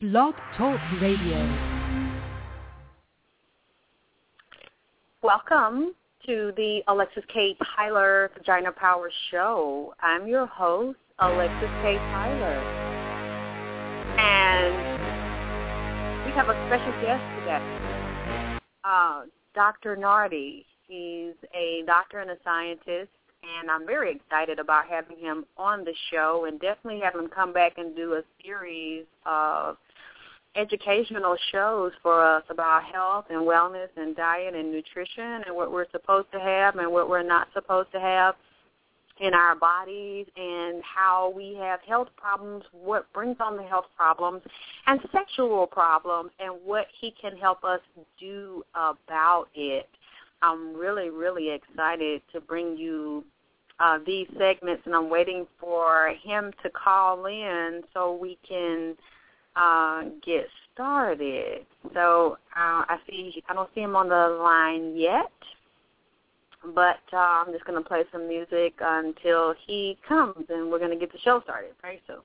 Blog Talk Radio. Welcome to the Alexyss K. Tylor Vagina Power Show. I'm your host, Alexyss K. Tylor. And we have a special guest today, uh, Dr. Nartey. He's a doctor and a scientist, and I'm very excited about having him on the show and definitely have him come back and do a series of educational shows for us about health and wellness and diet and nutrition and what we're supposed to have and what we're not supposed to have in our bodies and how we have health problems, what brings on the health problems, and sexual problems, and what he can help us do about it. I'm really, really excited to bring you uh, these segments, and I'm waiting for him to call in so we can uh, get started. So uh, I see I don't see him on the line yet, but uh, I'm just going to play some music until he comes, and we're going to get the show started very soon.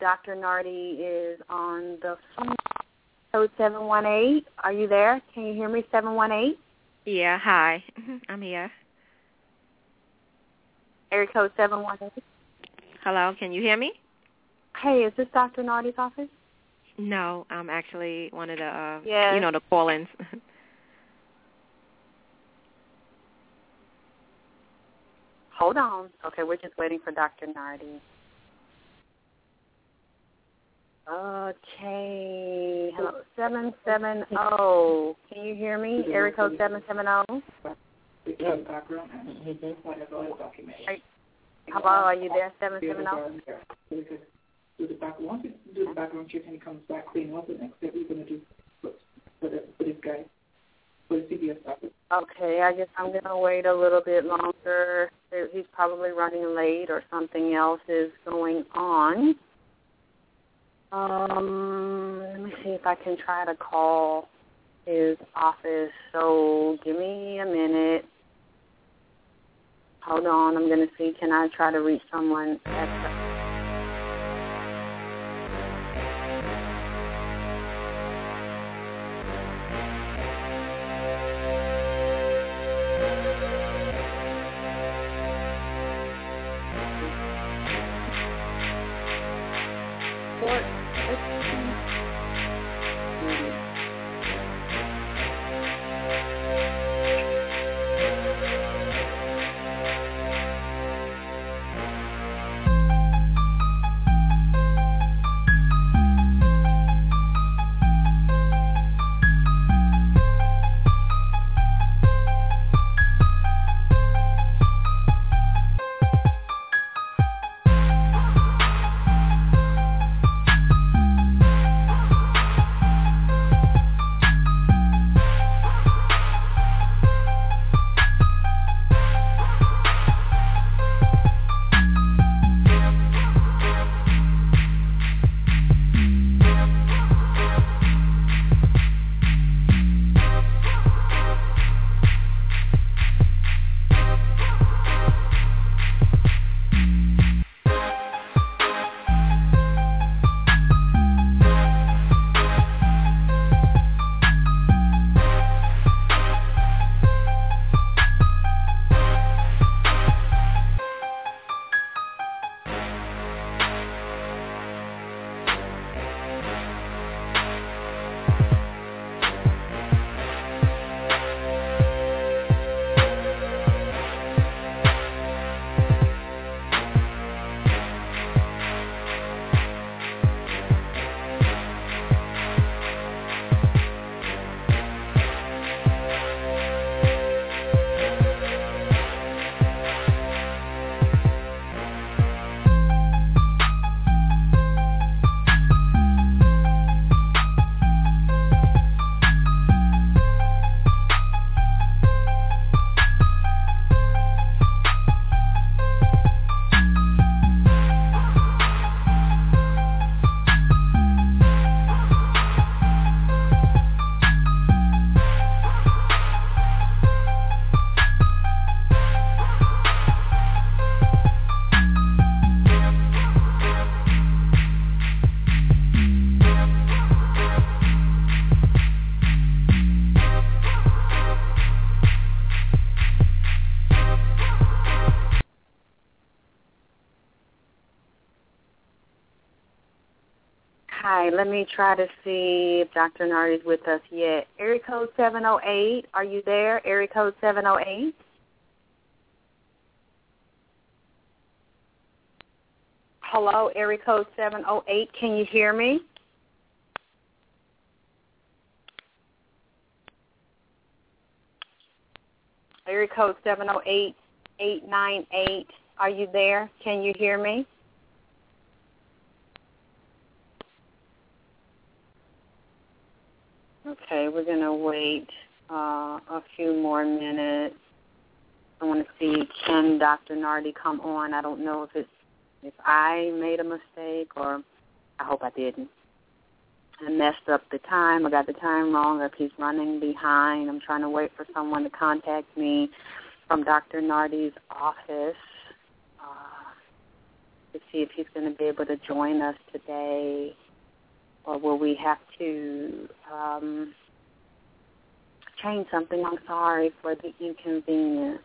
Dr. Nartey is on the phone. Code 718. Are you there? Can you hear me, 718? Yeah, hi. I'm here. Area code 718. Hello, can you hear me? Hey, is this Dr. Nartey's office? No, I'm actually one of the, uh, yes. you know, the call-ins. Hold on. Okay, we're just waiting for Dr. Nartey. Okay. Hello. 770. Can you hear me? Area code 770. Hello, are you there, 770? Do the back, once you do the background check and he comes back clean, what's the next step you're going to do for, for, the, for this guy, for the CBS office? Okay, I guess I'm going to wait a little bit longer. He's probably running late or something else is going on. Um, let me see if I can try to call his office. So give me a minute. Hold on. I'm going to see. Can I try to reach someone at let me try to see if Dr. Nartey is with us yet. Area code 708, are you there? Area code 708? Hello, area code 708. Can you hear me? Area code 708 898. Are you there? Can you hear me? Okay, we're going to wait uh, a few more minutes. I want to see can Dr. Nartey come on. I don't know if it's if I made a mistake or I hope I didn't. I messed up the time. I got the time wrong. If he's running behind, I'm trying to wait for someone to contact me from Dr. Nartey's office uh, to see if he's going to be able to join us today, or will we have to um, change something? I'm sorry for the inconvenience.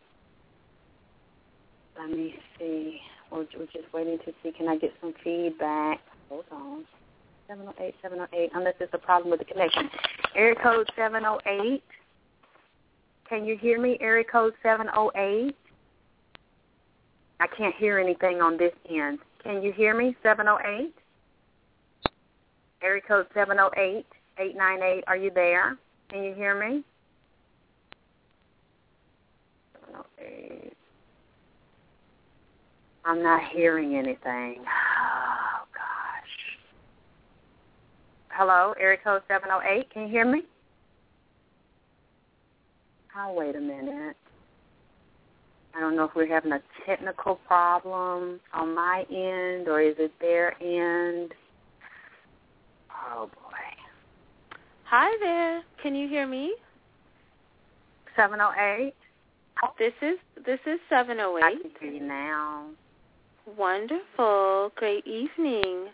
Let me see. We're, we're just waiting to see. Can I get some feedback? Hold on. 708, 708, unless there's a problem with the connection. Area code 708. Can you hear me? Area code 708. I can't hear anything on this end. Can you hear me? 708? Area code seven zero eight eight nine eight. Are you there? Can you hear me? 708. I'm not hearing anything. Oh, gosh. Hello, area code 708. Can you hear me? Oh, wait a minute. I don't know if we're having a technical problem on my end or is it their end. Oh boy. Hi there. Can you hear me? 708. This is this is 708. I can hear you now. Wonderful. Great evening.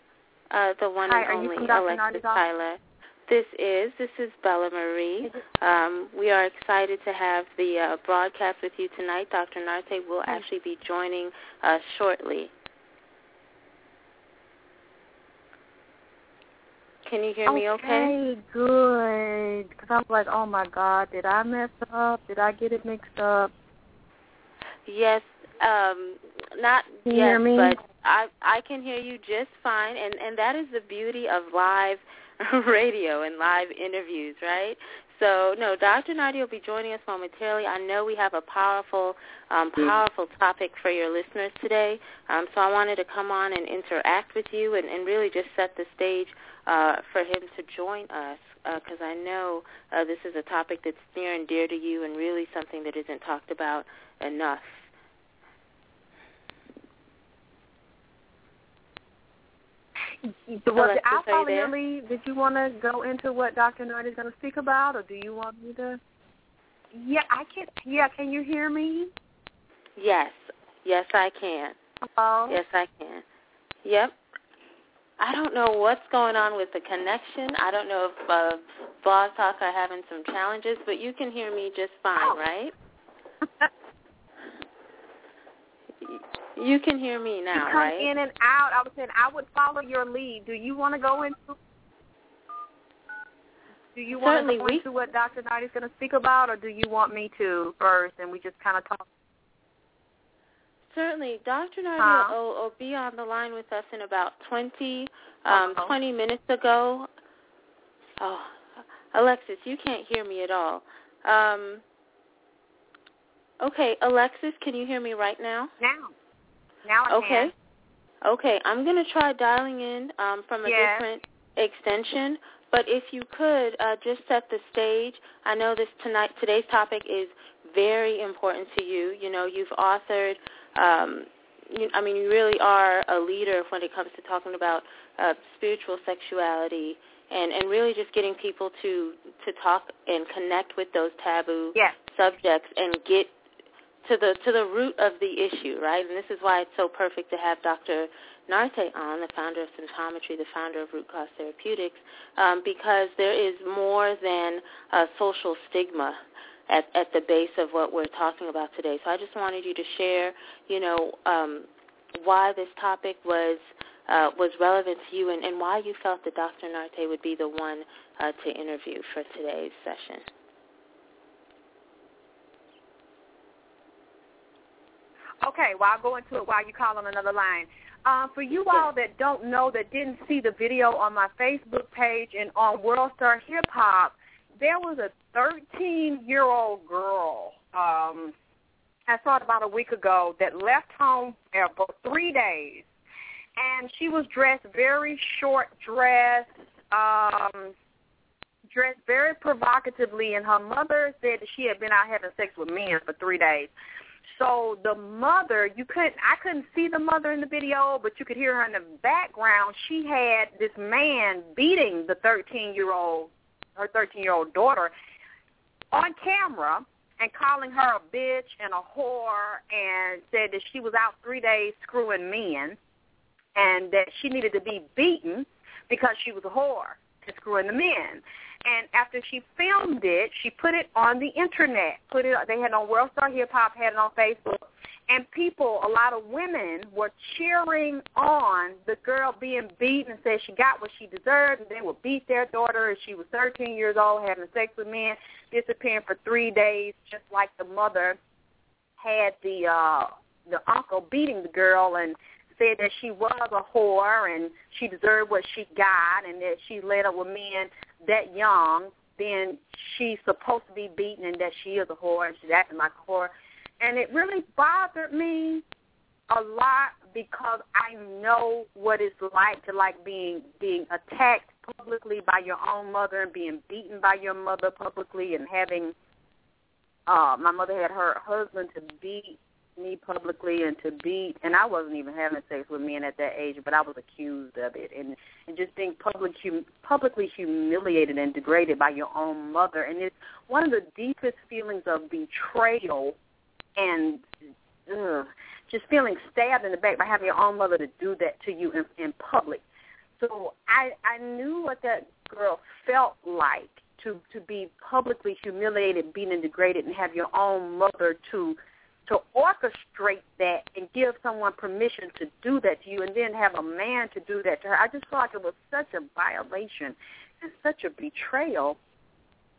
Uh, the one Hi, and only. Alexyss Tylor. This is this is Bella Marie. Um, we are excited to have the uh, broadcast with you tonight. Dr. Nartey will actually be joining us shortly. Can you hear me okay? good. Because I was like, oh my God, did I mess up? Did I get it mixed up? Yes, um, not Can yes, hear me? but I I can hear you just fine, and and that is the beauty of live radio and live interviews, right? So no, Dr. Nartey will be joining us momentarily. I know we have a powerful, um, powerful topic for your listeners today. Um, so I wanted to come on and interact with you and, and really just set the stage uh, for him to join us because I know uh, this is a topic that's near and dear to you and really something that isn't talked about enough. So, did Alexyss, I follow your lead? Did you want to go into what Dr. Nard is going to speak about, or do you want me to? Yeah, I can. Yeah, can you hear me? Yes, yes, I can. Hello. Yes, I can. Yep. I don't know what's going on with the connection. I don't know if uh, Blog Talk are having some challenges, but you can hear me just fine, Oh. right? You can hear me now, you come right? in and out. I was saying I would follow your lead. Do you want to go into? Do you want Certainly, to go we- into what Dr. Knight is going to speak about, or do you want me to first, and we just kind of talk? Certainly, Dr. Nartey Huh? will, will be on the line with us in about 20, um, Uh-oh. 20 minutes ago. Oh, Alexyss, you can't hear me at all. Um, okay, Alexyss, can you hear me right now? Now, now I Okay. can. Okay, I'm going to try dialing in um, from a Yes. different extension. But if you could uh, just set the stage, I know this tonight today's topic is very important to you. You know, you've authored. Um, you, I mean, you really are a leader when it comes to talking about uh, spiritual sexuality and and really just getting people to to talk and connect with those taboo Yes. subjects and get to the to the root of the issue, right? And this is why it's so perfect to have Dr. Nartey on, the founder of Symptometry, the founder of Root Cause Therapeutics, um, because there is more than a social stigma at, at the base of what we're talking about today. So I just wanted you to share, you know, um, why this topic was uh, was relevant to you and, and why you felt that Dr. Nartey would be the one uh, to interview for today's session. Okay, well, I'll go into it while you call on another line. Uh, for you all that don't know, that didn't see the video on my Facebook page and on World Star Hip Hop, there was a 13-year-old girl. Um, I saw it about a week ago that left home for three days, and she was dressed very short dress, um, dressed very provocatively, and her mother said that she had been out having sex with men for three days. So the mother, you couldn't, I couldn't see the mother in the video, but you could hear her in the background. She had this man beating the 13-year-old, her 13-year-old daughter, on camera and calling her a bitch and a whore, and said that she was out three days screwing men. and that she needed to be beaten because she was a whore and screwing the men. And after she filmed it, she put it on the internet. Put it. They had on World Star Hip Hop, had it on Facebook, and people, a lot of women, were cheering on the girl being beaten and said she got what she deserved. And they would beat their daughter, and she was 13 years old, having sex with men, disappearing for three days, just like the mother had the uh the uncle beating the girl and said that she was a whore and she deserved what she got and that she led up with men that young, then she's supposed to be beaten and that she is a whore and she's acting like a whore. And it really bothered me a lot because I know what it's like to like being being attacked publicly by your own mother and being beaten by your mother publicly and having uh my mother had her husband to beat me publicly and to beat and I wasn't even having sex with men at that age, but I was accused of it and and just being public hum, publicly humiliated and degraded by your own mother and it's one of the deepest feelings of betrayal and ugh, just feeling stabbed in the back by having your own mother to do that to you in, in public. So I I knew what that girl felt like to to be publicly humiliated, beaten, and degraded, and have your own mother to to orchestrate that and give someone permission to do that to you and then have a man to do that to her. I just felt like it was such a violation and such a betrayal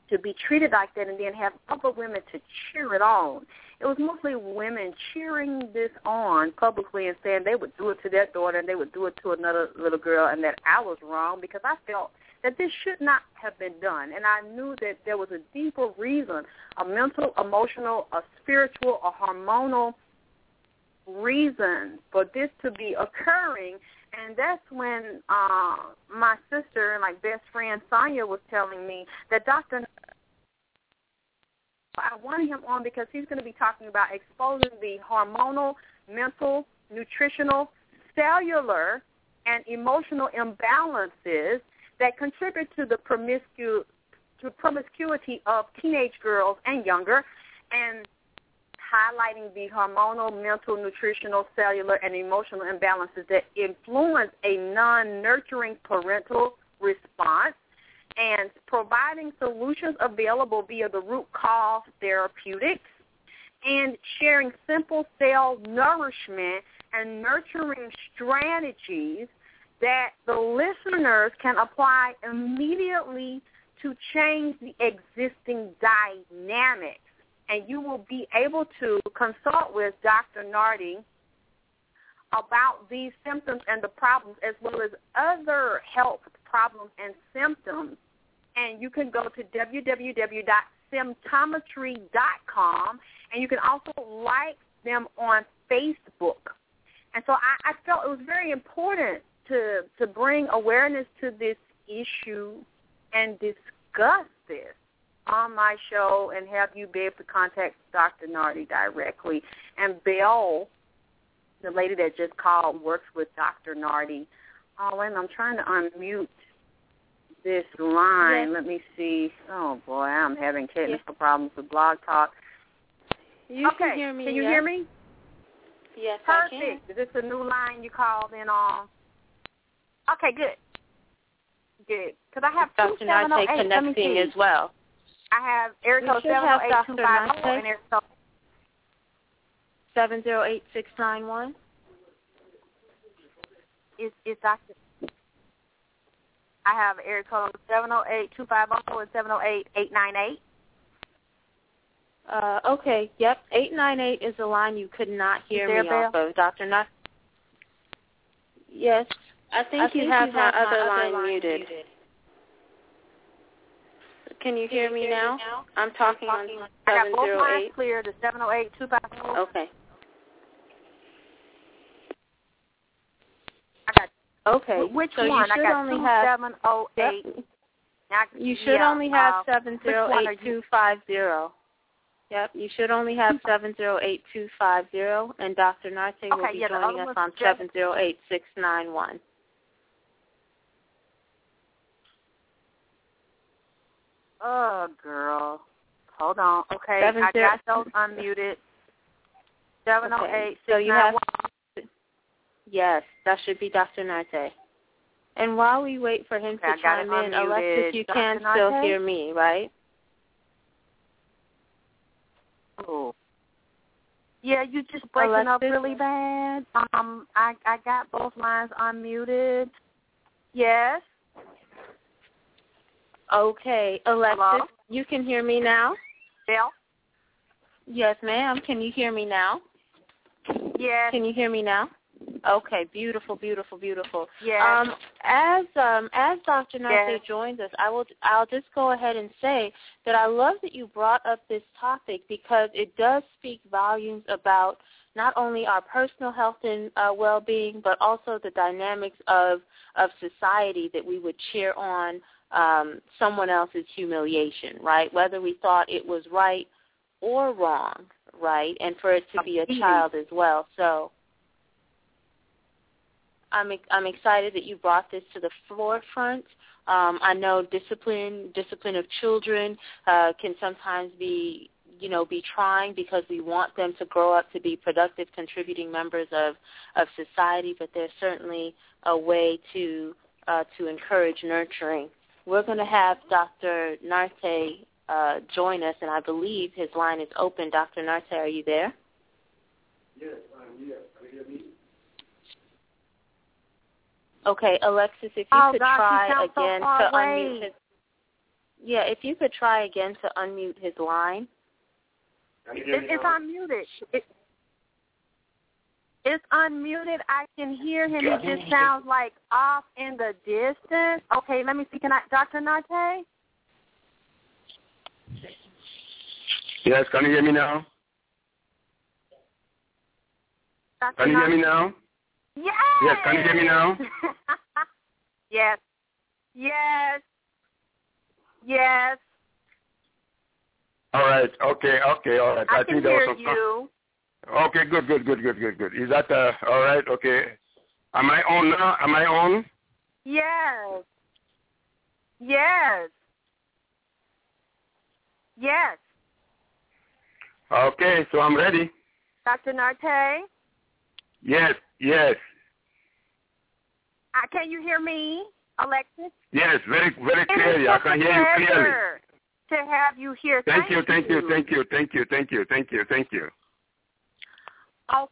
to be treated like that and then have other women to cheer it on. It was mostly women cheering this on publicly and saying they would do it to their daughter and they would do it to another little girl and that I was wrong because I felt that this should not have been done. And I knew that there was a deeper reason, a mental, emotional, a spiritual, a hormonal reason for this to be occurring. And that's when uh, my sister and my best friend Sonia was telling me that Dr. I wanted him on because he's going to be talking about exposing the hormonal, mental, nutritional, cellular, and emotional imbalances that contribute to the promiscu- to promiscuity of teenage girls and younger, and highlighting the hormonal, mental, nutritional, cellular, and emotional imbalances that influence a non-nurturing parental response and providing solutions available via the root cause therapeutics and sharing simple cell nourishment and nurturing strategies that the listeners can apply immediately to change the existing dynamics. And you will be able to consult with Dr. Nartey about these symptoms and the problems as well as other health problems and symptoms. And you can go to www.symptometry.com and you can also like them on Facebook. And so I, I felt it was very important to to bring awareness to this issue and discuss this on my show and have you be able to contact Dr. Nartey directly. And Belle, the lady that just called, works with Dr. Nartey. Oh, and I'm trying to unmute this line. Yes. Let me see. Oh boy, I'm having technical Yes. problems with Blog Talk. You okay, can hear me. Can you yes? hear me? Yes, I can. Perfect. Is this a new line you called in on? Okay, good. Good. Because I have two Dr. Nartey 708. Let me connecting see. as well. I have area We code should 708 and area code Seven zero eight six nine one. is is Dr. I have area code 708-250 and 708-898. Uh, okay. Yep. Eight nine eight is the line you could not hear me off of, Dr. Nut. Yes. I think, I think you have you my have my other other line, line muted. muted. Can you hear Can me you hear now? me now? I'm talking on I got seven both zero lines clear, the 708-250. Okay. I got Okay. Which so one? you should I got only have 2708. Yep. You should yeah, only have uh, seven zero which one are eight two five zero. Yep, you should only have seven zero eight two five zero, and Dr. Nartey will be yeah, joining us on seven zero eight six nine one. Oh, girl. Hold on. Okay, Seven I got those unmuted. Seven oh eight So you have one. Yes, that should be Dr. Nartey. And while we wait for him okay, to chime in, Alexyss, you Dr. can still hear me, right? Oh. Yeah, you just breaking Alexyss? up really bad. Um, I I got both lines unmuted. Yes. Okay, Alexyss, Hello? you can hear me now. Bill. Yes, ma'am. Can you hear me now? Yes. Can you hear me now? Okay, beautiful, beautiful, beautiful. Yes. Um, as um, as Dr. Nartey yes. joins us, I will I'll just go ahead and say that I love that you brought up this topic because it does speak volumes about not only our personal health and uh, well-being, but also the dynamics of of society that we would cheer on um, someone else's humiliation, right? Whether we thought it was right or wrong, right? And for it to be a child as well. So I'm I'm excited that you brought this to the forefront. Um, I know discipline discipline of children uh, can sometimes be you know be trying because we want them to grow up to be productive contributing members of of society, but there's certainly a way to uh, to encourage nurturing. We're going to have Dr. Nartey uh, join us, and I believe his line is open. Dr. Nartey, are you there? Yes, I'm here. Can you hear me? Okay, Alexyss, if you oh, could God, try again so to away. unmute his Yeah, if you could try again to unmute his line. It, it's unmuted. It, it's unmuted. I can hear him. It just sounds like off in the distance. Okay, let me see. Can I, Dr. Nartey? Yes, can you hear me now? Dr. Can you hear me now? Yes. Yes, can you hear me now? yes. Yes. Yes. All right. Okay. Okay. All right. I, I, can think there hear was some. you. Okay. Good. Good. Good. Good. Good. Good. Is that uh, all right? Okay. Am I on now? Am I on? Yes. Yes. Yes. Okay. So I'm ready. Dr. Nartey? Yes. Yes. Uh, can you hear me, Alexyss? Yes. Very. Very clearly. I can hear you clearly. pleasure To have you here. Thank, you. Thank you. Thank you. Thank you. Thank you. Thank you. Thank you. Oh,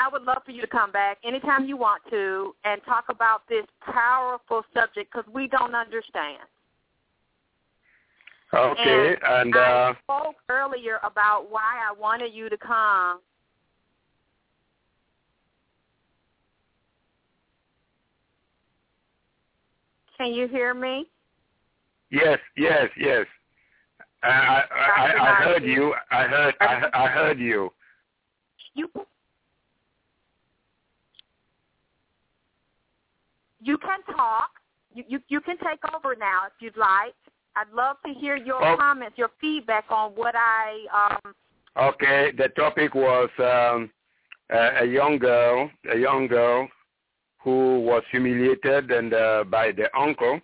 I would love for you to come back anytime you want to and talk about this powerful subject because we don't understand. Okay. And, uh, I spoke earlier about why I wanted you to come. Can you hear me? yes. Yes. Yes. I, I, I, I heard you. I heard. I, I heard you. You you can talk. You, you you can take over now if you'd like. I'd love to hear your Oh. comments, your feedback on what I um Okay, the topic was um, a, a young girl, a young girl who was humiliated and uh, by the uncle,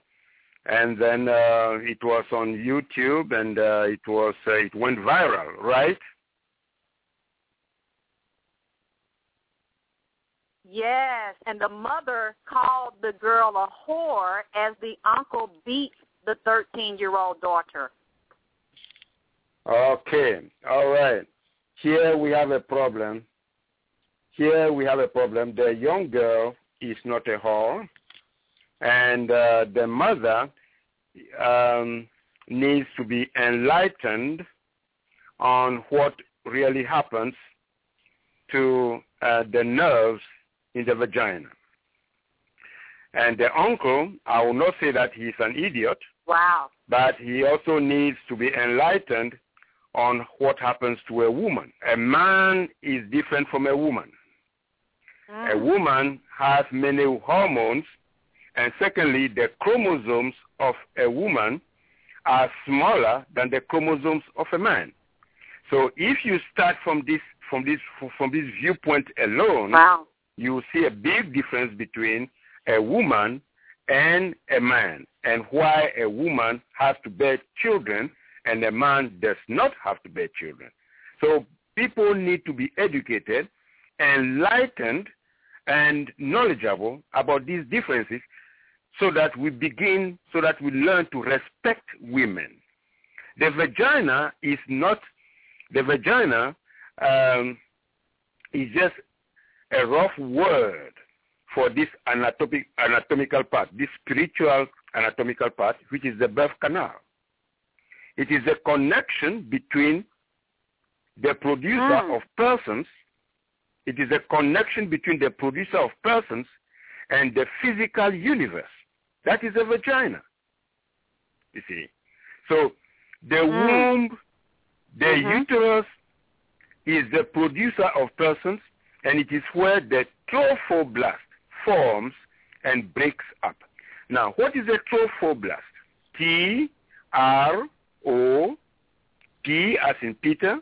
and then uh, it was on YouTube and uh, it was uh, it went viral, right? Yes, and the mother called the girl a whore as the uncle beat the 13-year-old daughter. Okay, all right. Here we have a problem. Here we have a problem. The young girl is not a whore, and uh, the mother um, needs to be enlightened on what really happens to uh, the nerves in the vagina. And the uncle, I will not say that he's an idiot, Wow. but he also needs to be enlightened on what happens to a woman. A man is different from a woman. A woman has many hormones, and secondly, the chromosomes of a woman are smaller than the chromosomes of a man. So if you start from this from this from this viewpoint alone, Wow. you see a big difference between a woman and a man and why a woman has to bear children and a man does not have to bear children. So people need to be educated enlightened and knowledgeable about these differences so that we begin, so that we learn to respect women. The vagina is not, the vagina um, is just a rough word for this anatomic, anatomical part, this spiritual anatomical part, which is the birth canal. It is a connection between the producer Mm. of persons. It is a connection between the producer of persons and the physical universe. That is a vagina. You see. So the Mm. womb, the Mhm. uterus is the producer of persons and it is where the trophoblast forms and breaks up. Now, what is a trophoblast? T R O P as in Peter,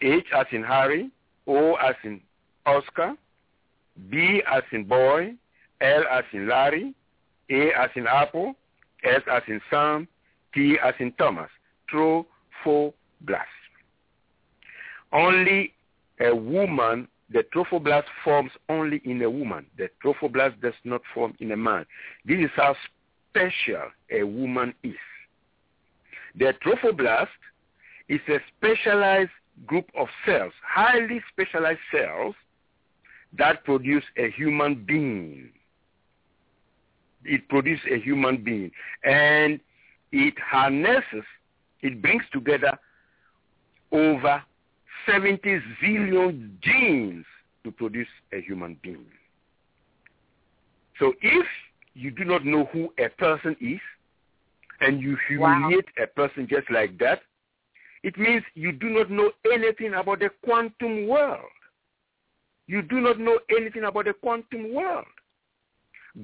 H as in Harry, O as in Oscar, B as in boy, L as in Larry, A as in apple, S as in Sam, T as in Thomas. Trophoblast. Only a woman, the trophoblast forms only in a woman. The trophoblast does not form in a man. This is how special a woman is. The trophoblast is a specialized group of cells, highly specialized cells that produce a human being. It produces a human being. And it harnesses, it brings together over 70 zillion genes to produce a human being. So if you do not know who a person is, and you humiliate a person just like that, it means you do not know anything about the quantum world. You do not know anything about the quantum world.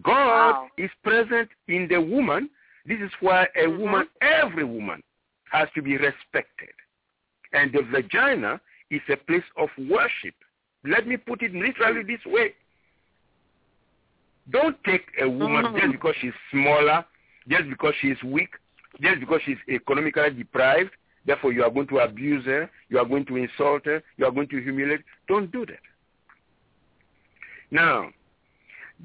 God Wow. is present in the woman. This is why a Mhm. woman, every woman, has to be respected. And the vagina is a place of worship. Let me put it literally this way. Don't take a woman Mhm. just because she's smaller, just because she's weak, just because she's economically deprived. Therefore, you are going to abuse her. You are going to insult her. You are going to humiliate. Don't do that. Now,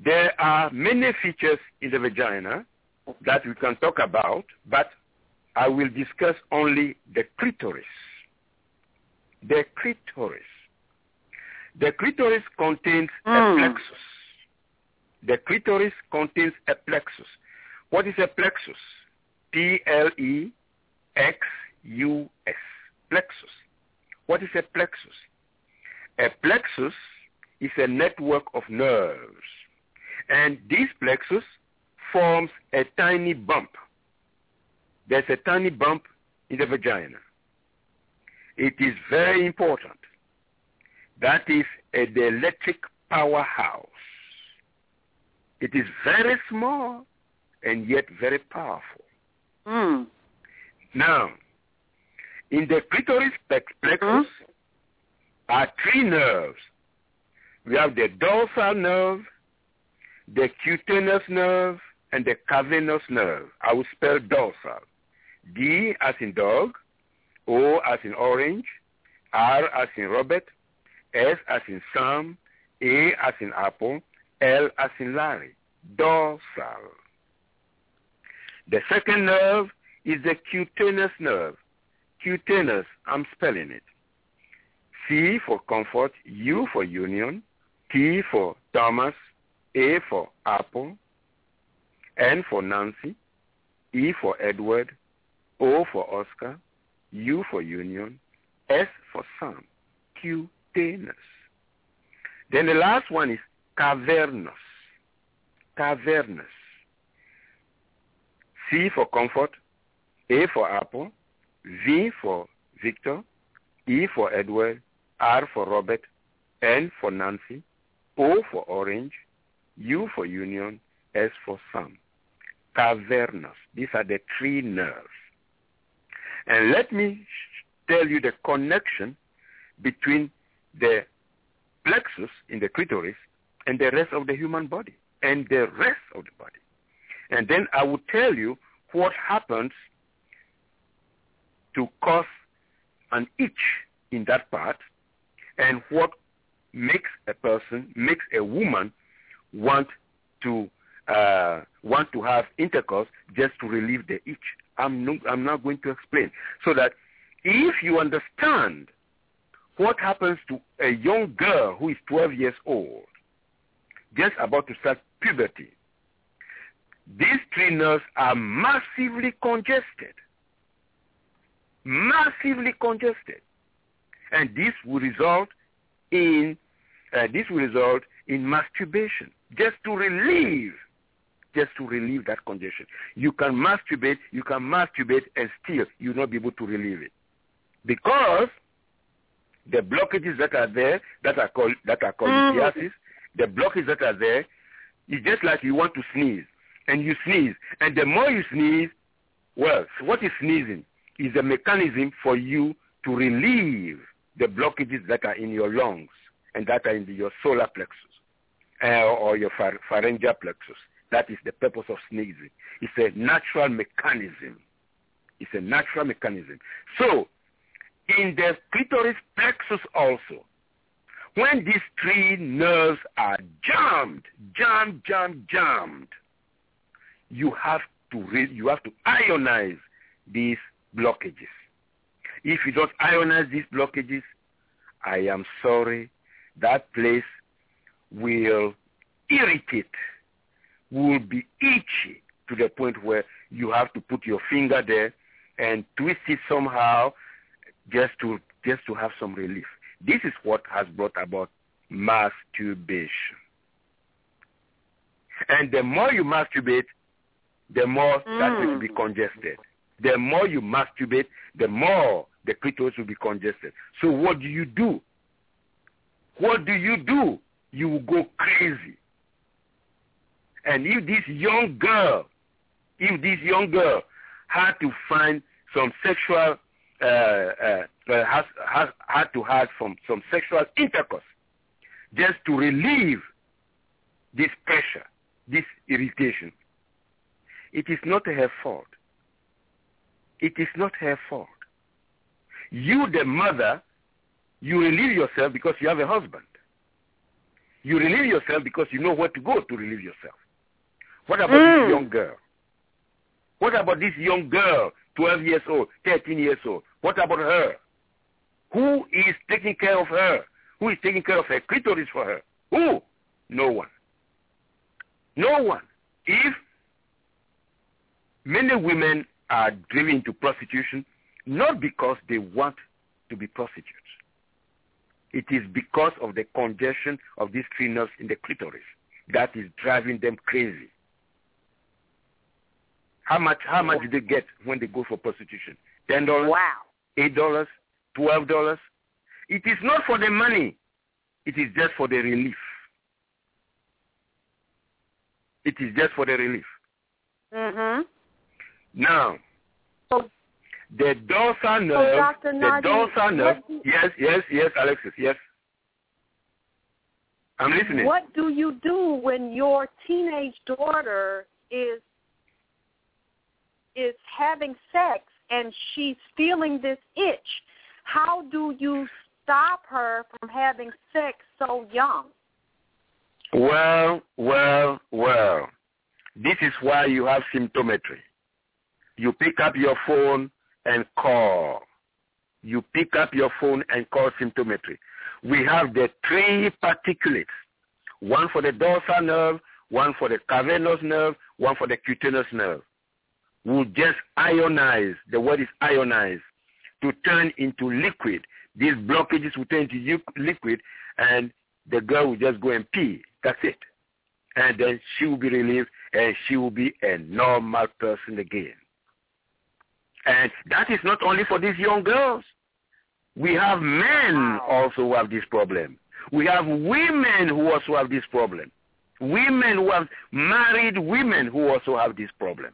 there are many features in the vagina that we can talk about, but I will discuss only the clitoris. The clitoris. The clitoris contains a Mm. plexus. The clitoris contains a plexus. What is a plexus? P-L-E-X-U-S. Plexus. What is a plexus? A plexus is a network of nerves. And this plexus forms a tiny bump. There's a tiny bump in the vagina. It is very important. That is a, the electric powerhouse. It is very small and yet very powerful. Mm. Now, in the clitoris plex- plexus are three nerves. We have the dorsal nerve, the cutaneous nerve, and the cavernous nerve. I will spell dorsal. D as in dog, O as in orange, R as in Robert, S as in Sam, A as in apple, L as in Larry. Dorsal. The second nerve is the cutaneous nerve. Cutaneous, I'm spelling it. C for comfort, U for union, T for Thomas, A for apple, N for Nancy, E for Edward, O for Oscar, U for union, S for Sam, cutaneous. Then the last one is cavernous. Cavernous. C for comfort, A for apple, V for Victor, E for Edward, R for Robert, N for Nancy, O for orange, U for union, S for Sam. Cavernous. These are the three nerves. And let me tell you the connection between the plexus in the clitoris and the rest of the human body and the rest of the body. And then I will tell you what happens to cause an itch in that part and what makes a person, makes a woman want to uh, want to have intercourse just to relieve the itch. I'm, I'm not going to explain. So that if you understand what happens to a young girl who is 12 years old, just about to start puberty, these three nerves are massively congested. Massively congested. And this will result in uh, this will result in masturbation just to relieve just to relieve that congestion. You can masturbate, you can masturbate and still you'll not be able to relieve it. Because the blockages that are there that are called that are called mm. the blockages that are there, it's just like you want to sneeze and you sneeze. And the more you sneeze, well, what is sneezing? Is a mechanism for you to relieve the blockages that are in your lungs and that are in the, your solar plexus or your pharyngeal plexus. That is the purpose of sneezing. It's a natural mechanism. It's a natural mechanism. So, in the clitoris plexus also, when these three nerves are jammed, jammed, jammed, jammed, you have to re- you have to ionize these blockages. If you don't ionize these blockages, I am sorry, that place will irritate, will be itchy to the point where you have to put your finger there and twist it somehow just to just to have some relief. This is what has brought about masturbation. And the more you masturbate, the more mm. that will be congested. The more you masturbate, the more the clitoris will be congested. So what do you do? What do you do? You will go crazy. And if this young girl, if this young girl had to find some sexual, uh, uh, uh, has, has had to have some, some sexual intercourse just to relieve this pressure, this irritation, it is not her fault. It is not her fault. You, the mother, you relieve yourself because you have a husband. You relieve yourself because you know where to go to relieve yourself. What about mm. this young girl? What about this young girl, 12 years old, 13 years old? What about her? Who is taking care of her? Who is taking care of her clitoris for her? Who? No one. No one. If many women are driven into prostitution not because they want to be prostitutes. It is because of the congestion of these three nerves in the clitoris that is driving them crazy. How much how much do they get when they go for prostitution? Ten dollars? Wow. Eight dollars? Twelve dollars? It is not for the money. It is just for the relief. It is just for the relief. Mhm. Now, the dorsal nerve, so the dorsal nerve, yes, yes, yes, Alexyss, yes. I'm listening. What do you do when your teenage daughter is is having sex and she's feeling this itch? How do you stop her from having sex so young? Well, well, well. This is why you have symptometry. You pick up your phone and call. You pick up your phone and call symptometry. We have the three particulates, one for the dorsal nerve, one for the cavernous nerve, one for the cutaneous nerve. We'll just ionize, the word is ionize, to turn into liquid. These blockages will turn into liquid and the girl will just go and pee. That's it. And then she will be relieved and she will be a normal person again. And that is not only for these young girls. We have men also who have this problem. We have women who also have this problem. Women who have married women who also have this problem.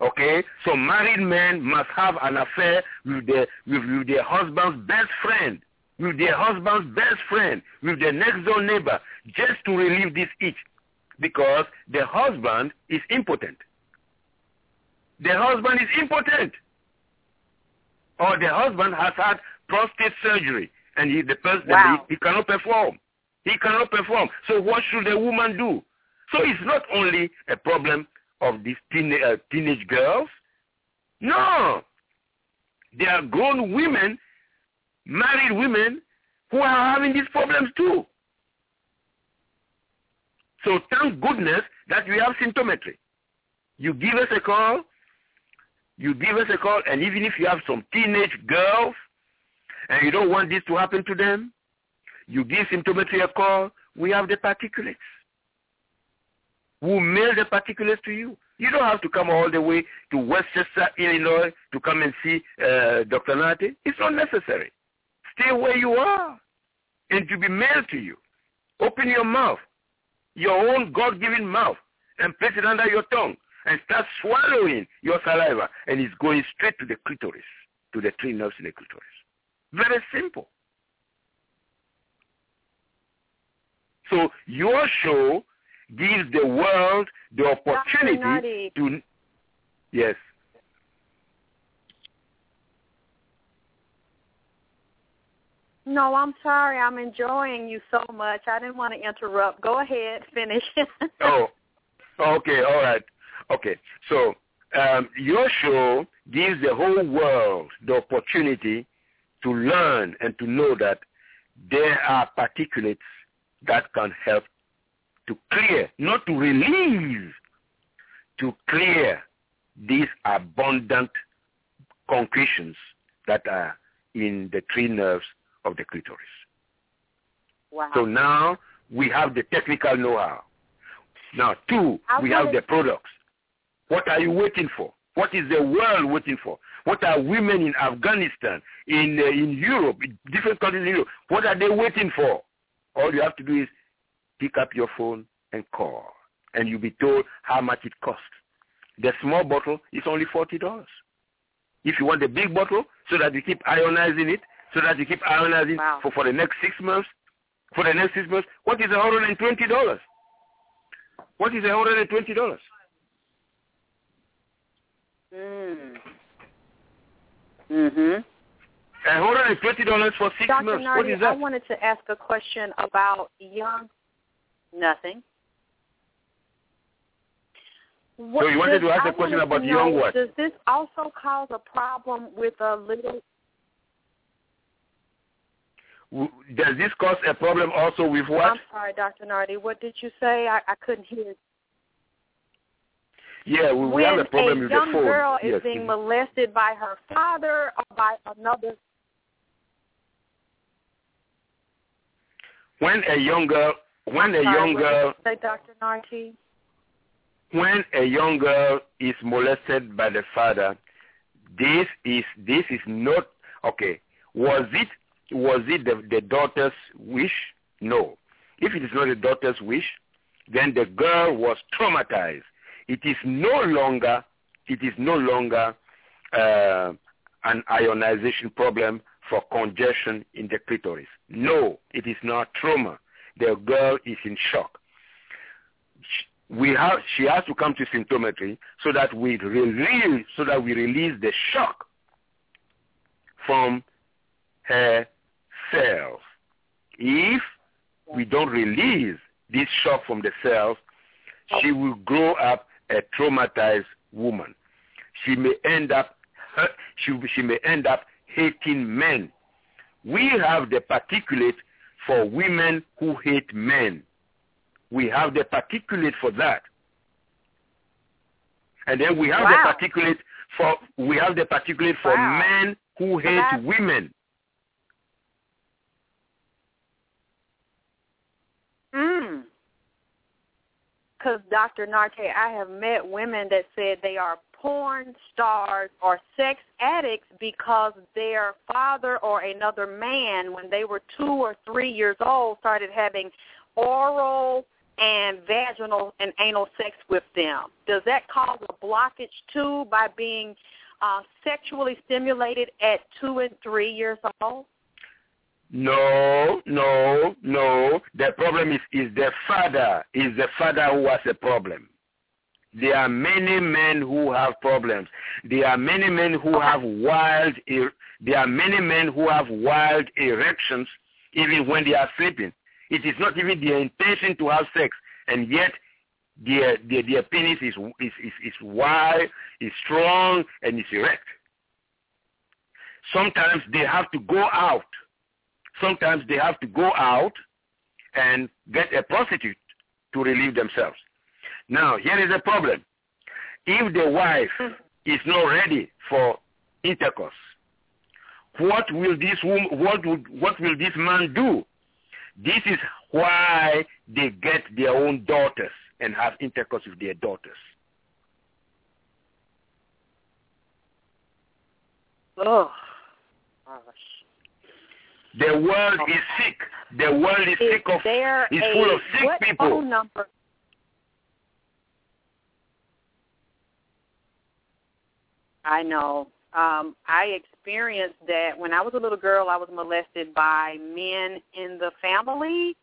Okay, so married men must have an affair with their with, with their husband's best friend, with their husband's best friend, with their next door neighbor, just to relieve this itch, because the husband is impotent the husband is impotent or the husband has had prostate surgery and he, the person Wow. he, he cannot perform. He cannot perform. So what should the woman do? So it's not only a problem of these teen, uh, teenage girls. No, there are grown women, married women, who are having these problems too. So thank goodness that we have symptometry. You give us a call, you give us a call, and even if you have some teenage girls and you don't want this to happen to them, you give symptometry a call, we have the particulates. We'll mail the particulates to you. You don't have to come all the way to Westchester, Illinois to come and see uh, Dr. Nartey. It's not necessary. Stay where you are and to be mailed to you. Open your mouth, your own God-given mouth, and place it under your tongue and start swallowing your saliva, and it's going straight to the clitoris, to the three nerves in the clitoris. Very simple. So your show gives the world the opportunity to yes. No, I'm sorry. I'm enjoying you so much. I didn't want to interrupt. Go ahead, finish. Oh, okay, all right, okay. So um, your show gives the whole world the opportunity to learn and to know that there are particulates that can help to clear, not to release, to clear these abundant concretions that are in the three nerves of the clitoris. wow. So now we have the technical know-how. Now, two, I we have the products. What are you waiting for? What is the world waiting for? What are women in Afghanistan, in uh, in Europe, in different countries in Europe, what are they waiting for? All you have to do is pick up your phone and call, and you'll be told how much it costs. The small bottle is only forty dollars. If you want the big bottle, so that you keep ionizing it, so that you keep ionizing Wow. for, for the next six months, for the next six months, what is hundred and twenty dollars? What is hundred and twenty dollars? Mm. Mhm. hundred and twenty dollars for six Dr. months. Nartey, what is I wanted to ask a question about young. Nothing. What So you wanted does- to ask I a question wanted to about young what? Does this also cause a problem with a little? Does this cause a problem also with what? I'm sorry, Dr. Nartey. What did you say? I, I couldn't hear. Yeah, we, we when have a problem with the young phone. girl is yes. being molested by her father or by another When a young girl, when a young girl, say Dr. Nartey? when a young girl is molested by the father, this is this is not okay. Was it was it the, the daughter's wish? No. If it is not the daughter's wish, then the girl was traumatized. It is no longer it is no longer uh, an ionization problem for congestion in the clitoris. No, it is not trauma. The girl is in shock we have she has to come to symptometry so that we release so that we release the shock from her cells. If we don't release this shock from the cells, she will grow up a traumatized woman. She may end up she, she may end up hating men. We have the particulate for women who hate men we have the particulate for that. And then we have Wow. the particulate for we have the particulate for Wow. men who hate women. Mm. Because Dr. Nartey, I have met women that said they are porn stars or sex addicts because their father or another man, when they were two or three years old, started having oral and vaginal and anal sex with them. Does that cause a blockage too by being uh, sexually stimulated at two and three years old? No, no, no. The problem is is the father. Is the father who has a problem. There are many men who have problems. There are many men who have wild. Er- there are many men who have wild erections even when they are sleeping. It is not even their intention to have sex, and yet their their, their penis is, is is is wide, is strong, and is erect. Sometimes they have to go out. Sometimes they have to go out and get a prostitute to relieve themselves. Now, here is the problem. If the wife is not ready for intercourse, what will this woman, what would, what will this man do? This is why they get their own daughters and have intercourse with their daughters. Oh. The world is sick. The world is Is sick of is a full of sick what people. phone number? I know. Um, I experienced that when I was a little girl. I was molested by men in the family.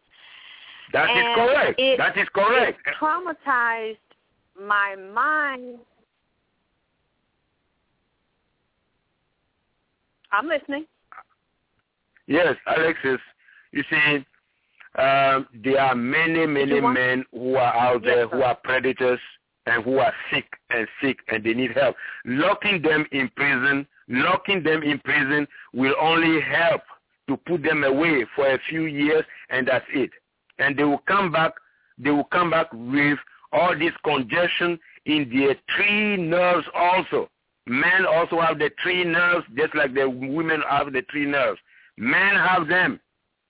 That is correct. it- that is correct. It traumatized my mind. I'm listening. Yes, Alexyss, you see, um, there are many, many men who are out there who are predators and who are sick and sick and they need help. Locking them in prison, locking them in prison will only help to put them away for a few years and that's it. And they will come back, they will come back with all this congestion in their three nerves also. Men also have the three nerves just like the women have the three nerves. Men have them.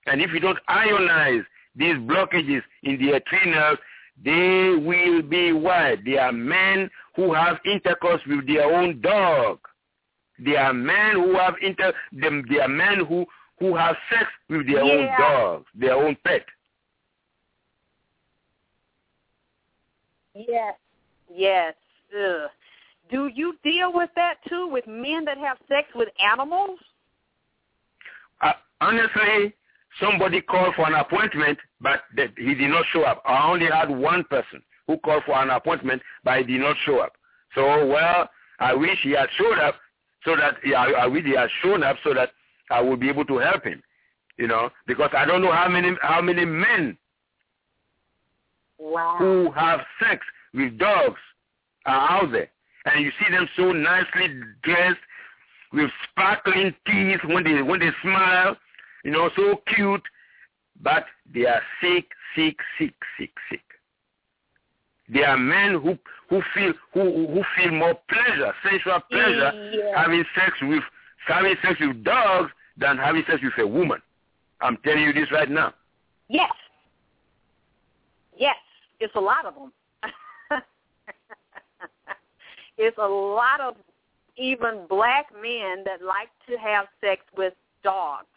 And if you don't ionize these blockages in their tree nerves, they will be what? They are men who have intercourse with their own dog. They are men who have inter them they are men who who have sex with their own Yeah. dogs, their own pet. Yes. Yes. Ugh. Do you deal with that too, with men that have sex with animals? Honestly, somebody called for an appointment, but he did not show up. I only had one person who called for an appointment, but he did not show up. So, well, I wish he had showed up so that I, I wish he had shown up so that I would be able to help him. You know, because I don't know how many how many men Wow. who have sex with dogs are out there, and you see them so nicely dressed with sparkling teeth when they when they smile, you know, so cute, but they are sick, sick, sick, sick, sick. They are men who who feel who who feel more pleasure, sensual pleasure, Yeah. having sex with having sex with dogs than having sex with a woman. I'm telling you this right now. Yes. Yes. It's a lot of them. it's a lot of even black men that like to have sex with dogs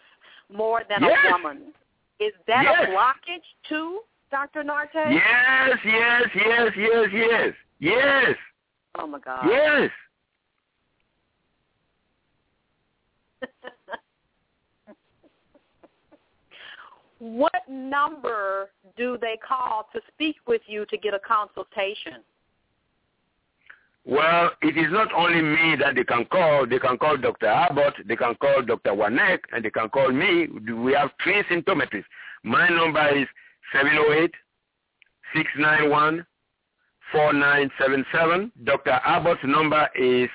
more than Yes. a woman. Is that Yes. a blockage too, Dr. Nartey? Yes, yes, yes, yes, yes, yes, Oh my God. yes. what number do they call to speak with you to get a consultation? Well, it is not only me that they can call. They can call Dr. Abbott, they can call Dr. Wanek, and they can call me. We have three symptometrists. My number is 708-691-4977. Dr. Abbott's number is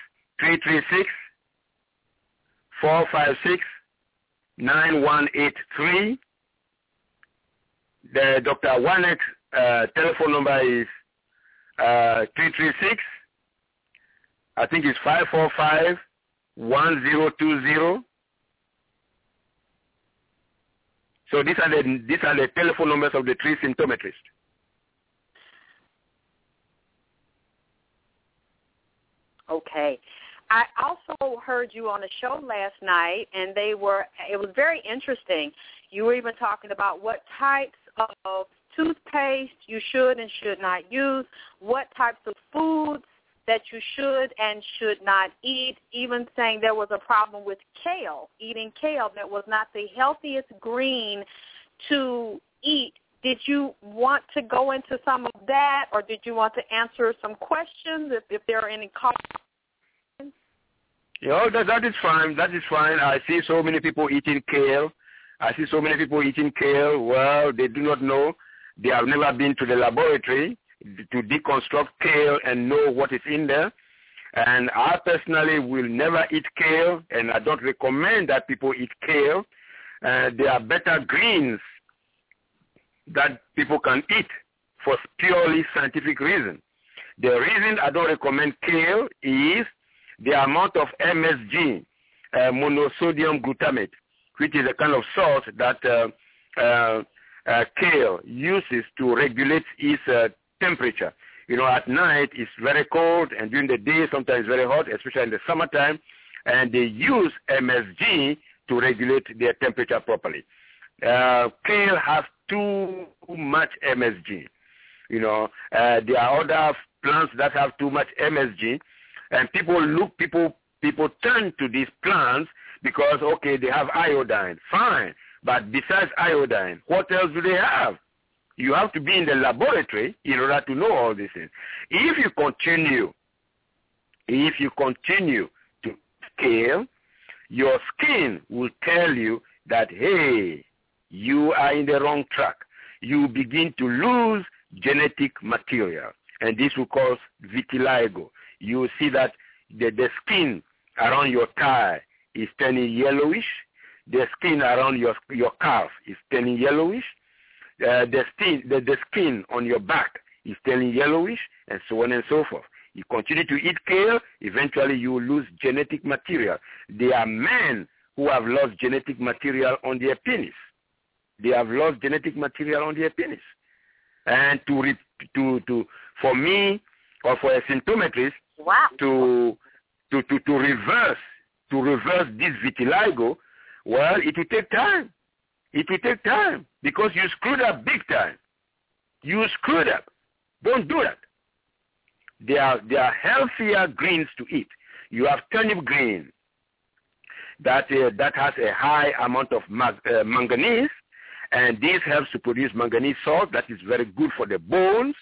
336-456-9183. The Dr. Wanek's uh, telephone number is uh, 336 I think it's five four five one zero two zero. So these are the these are the telephone numbers of the three symptometrists. Okay. I also heard you on a show last night, and they were. It was very interesting. You were even talking about what types of toothpaste you should and should not use, what types of foods that you should and should not eat, even saying there was a problem with kale, eating kale that was not the healthiest green to eat did you want to go into some of that, or did you want to answer some questions if, if there are any comments? Yeah, that, that is fine. That is fine. I see so many people eating kale. I see so many people eating kale. Well, they do not know. They have never been to the laboratory to deconstruct kale and know what is in there. And I personally will never eat kale, and I don't recommend that people eat kale. Uh, there are better greens that people can eat for purely scientific reason. The reason I don't recommend kale is the amount of MSG, uh, monosodium glutamate, which is a kind of salt that uh, uh, uh kale uses to regulate its uh, temperature. You know, at night it's very cold, and during the day sometimes very hot, especially in the summertime, and they use MSG to regulate their temperature properly. Uh, kale has too much MSG. You know, uh, there are other plants that have too much MSG, and people look, people, people turn to these plants because okay, they have iodine, fine, but besides iodine, what else do they have? You have to be in the laboratory in order to know all these things. If you continue, if you continue to scale, your skin will tell you that, hey, you are in the wrong track. You begin to lose genetic material, and this will cause vitiligo. You will see that the, the skin around your thigh is turning yellowish. The skin around your, your calf is turning yellowish. Uh, the, skin, the, the skin on your back is turning yellowish, and so on and so forth. You continue to eat kale, eventually you will lose genetic material. There are men who have lost genetic material on their penis they have lost genetic material on their penis. And to, re- to, to, for me or for a symptometrist wow. to, to, to, to reverse, to reverse this vitiligo, well, it will take time. It will take time because you screwed up big time. You screwed up. Don't do that. There are, there are healthier greens to eat. You have turnip green that, uh, that has a high amount of uh, manganese and this helps to produce manganese salt that is very good for the bones,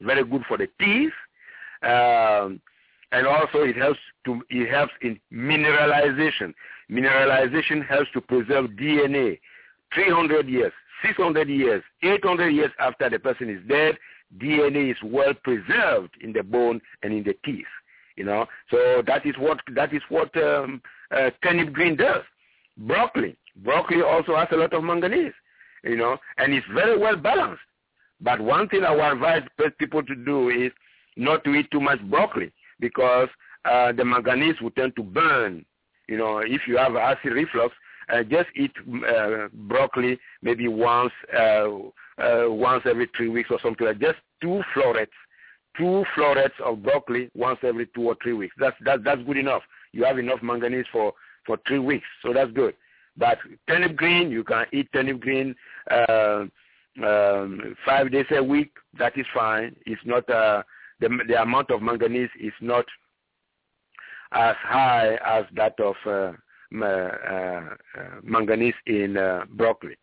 very good for the teeth, um, and also it helps to it helps in mineralization. Mineralization helps to preserve DNA. 300 years, 600 years, 800 years after the person is dead, DNA is well preserved in the bone and in the teeth. You know, so that is what that is what um, uh, turnip green does. Broccoli, broccoli also has a lot of manganese you know, and it's very well balanced. But one thing I would advise people to do is not to eat too much broccoli because uh, the manganese will tend to burn. You know, if you have acid reflux, uh, just eat uh, broccoli maybe once uh, uh, once every three weeks or something like just two florets, two florets of broccoli once every two or three weeks. That's that, that's good enough. You have enough manganese for for three weeks, so that's good. But turnip green, you can eat turnip green uh, um, five days a week. That is fine. It's not uh, the the amount of manganese is not as high as that of uh, manganese in uh, broccoli.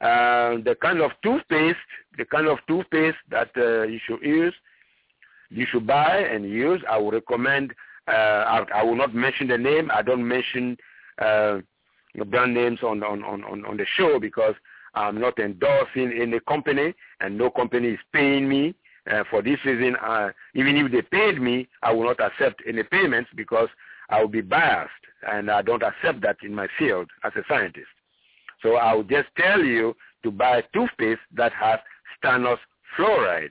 Uh, the kind of toothpaste, the kind of toothpaste that uh, you should use, you should buy and use. I would recommend. Uh, I, I will not mention the name. I don't mention uh, brand names on, on, on, on the show because I'm not endorsing any company and no company is paying me. Uh, for this reason, uh, even if they paid me, I will not accept any payments because I will be biased and I don't accept that in my field as a scientist. So I will just tell you to buy toothpaste that has stannous fluoride.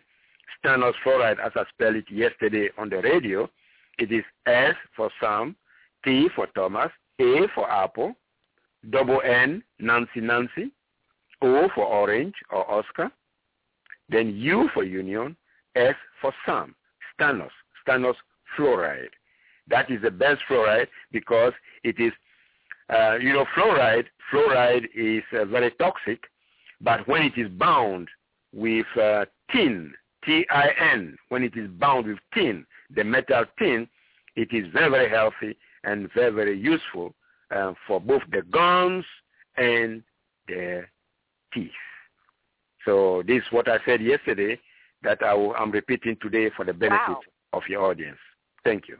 Stannous fluoride, as I spelled it yesterday on the radio, it is S for Sam, T for Thomas, A for Apple, double N, Nancy Nancy, O for Orange or Oscar, then U for Union, S for Sam, stannous, stannous fluoride. That is the best fluoride because it is, uh, you know, fluoride, fluoride is uh, very toxic, but when it is bound with uh, tin, T-I-N, when it is bound with tin, the metal tin, it is very, very healthy and very, very useful uh, for both the gums and the teeth. So this is what I said yesterday that I am repeating today for the benefit wow. of your audience. Thank you.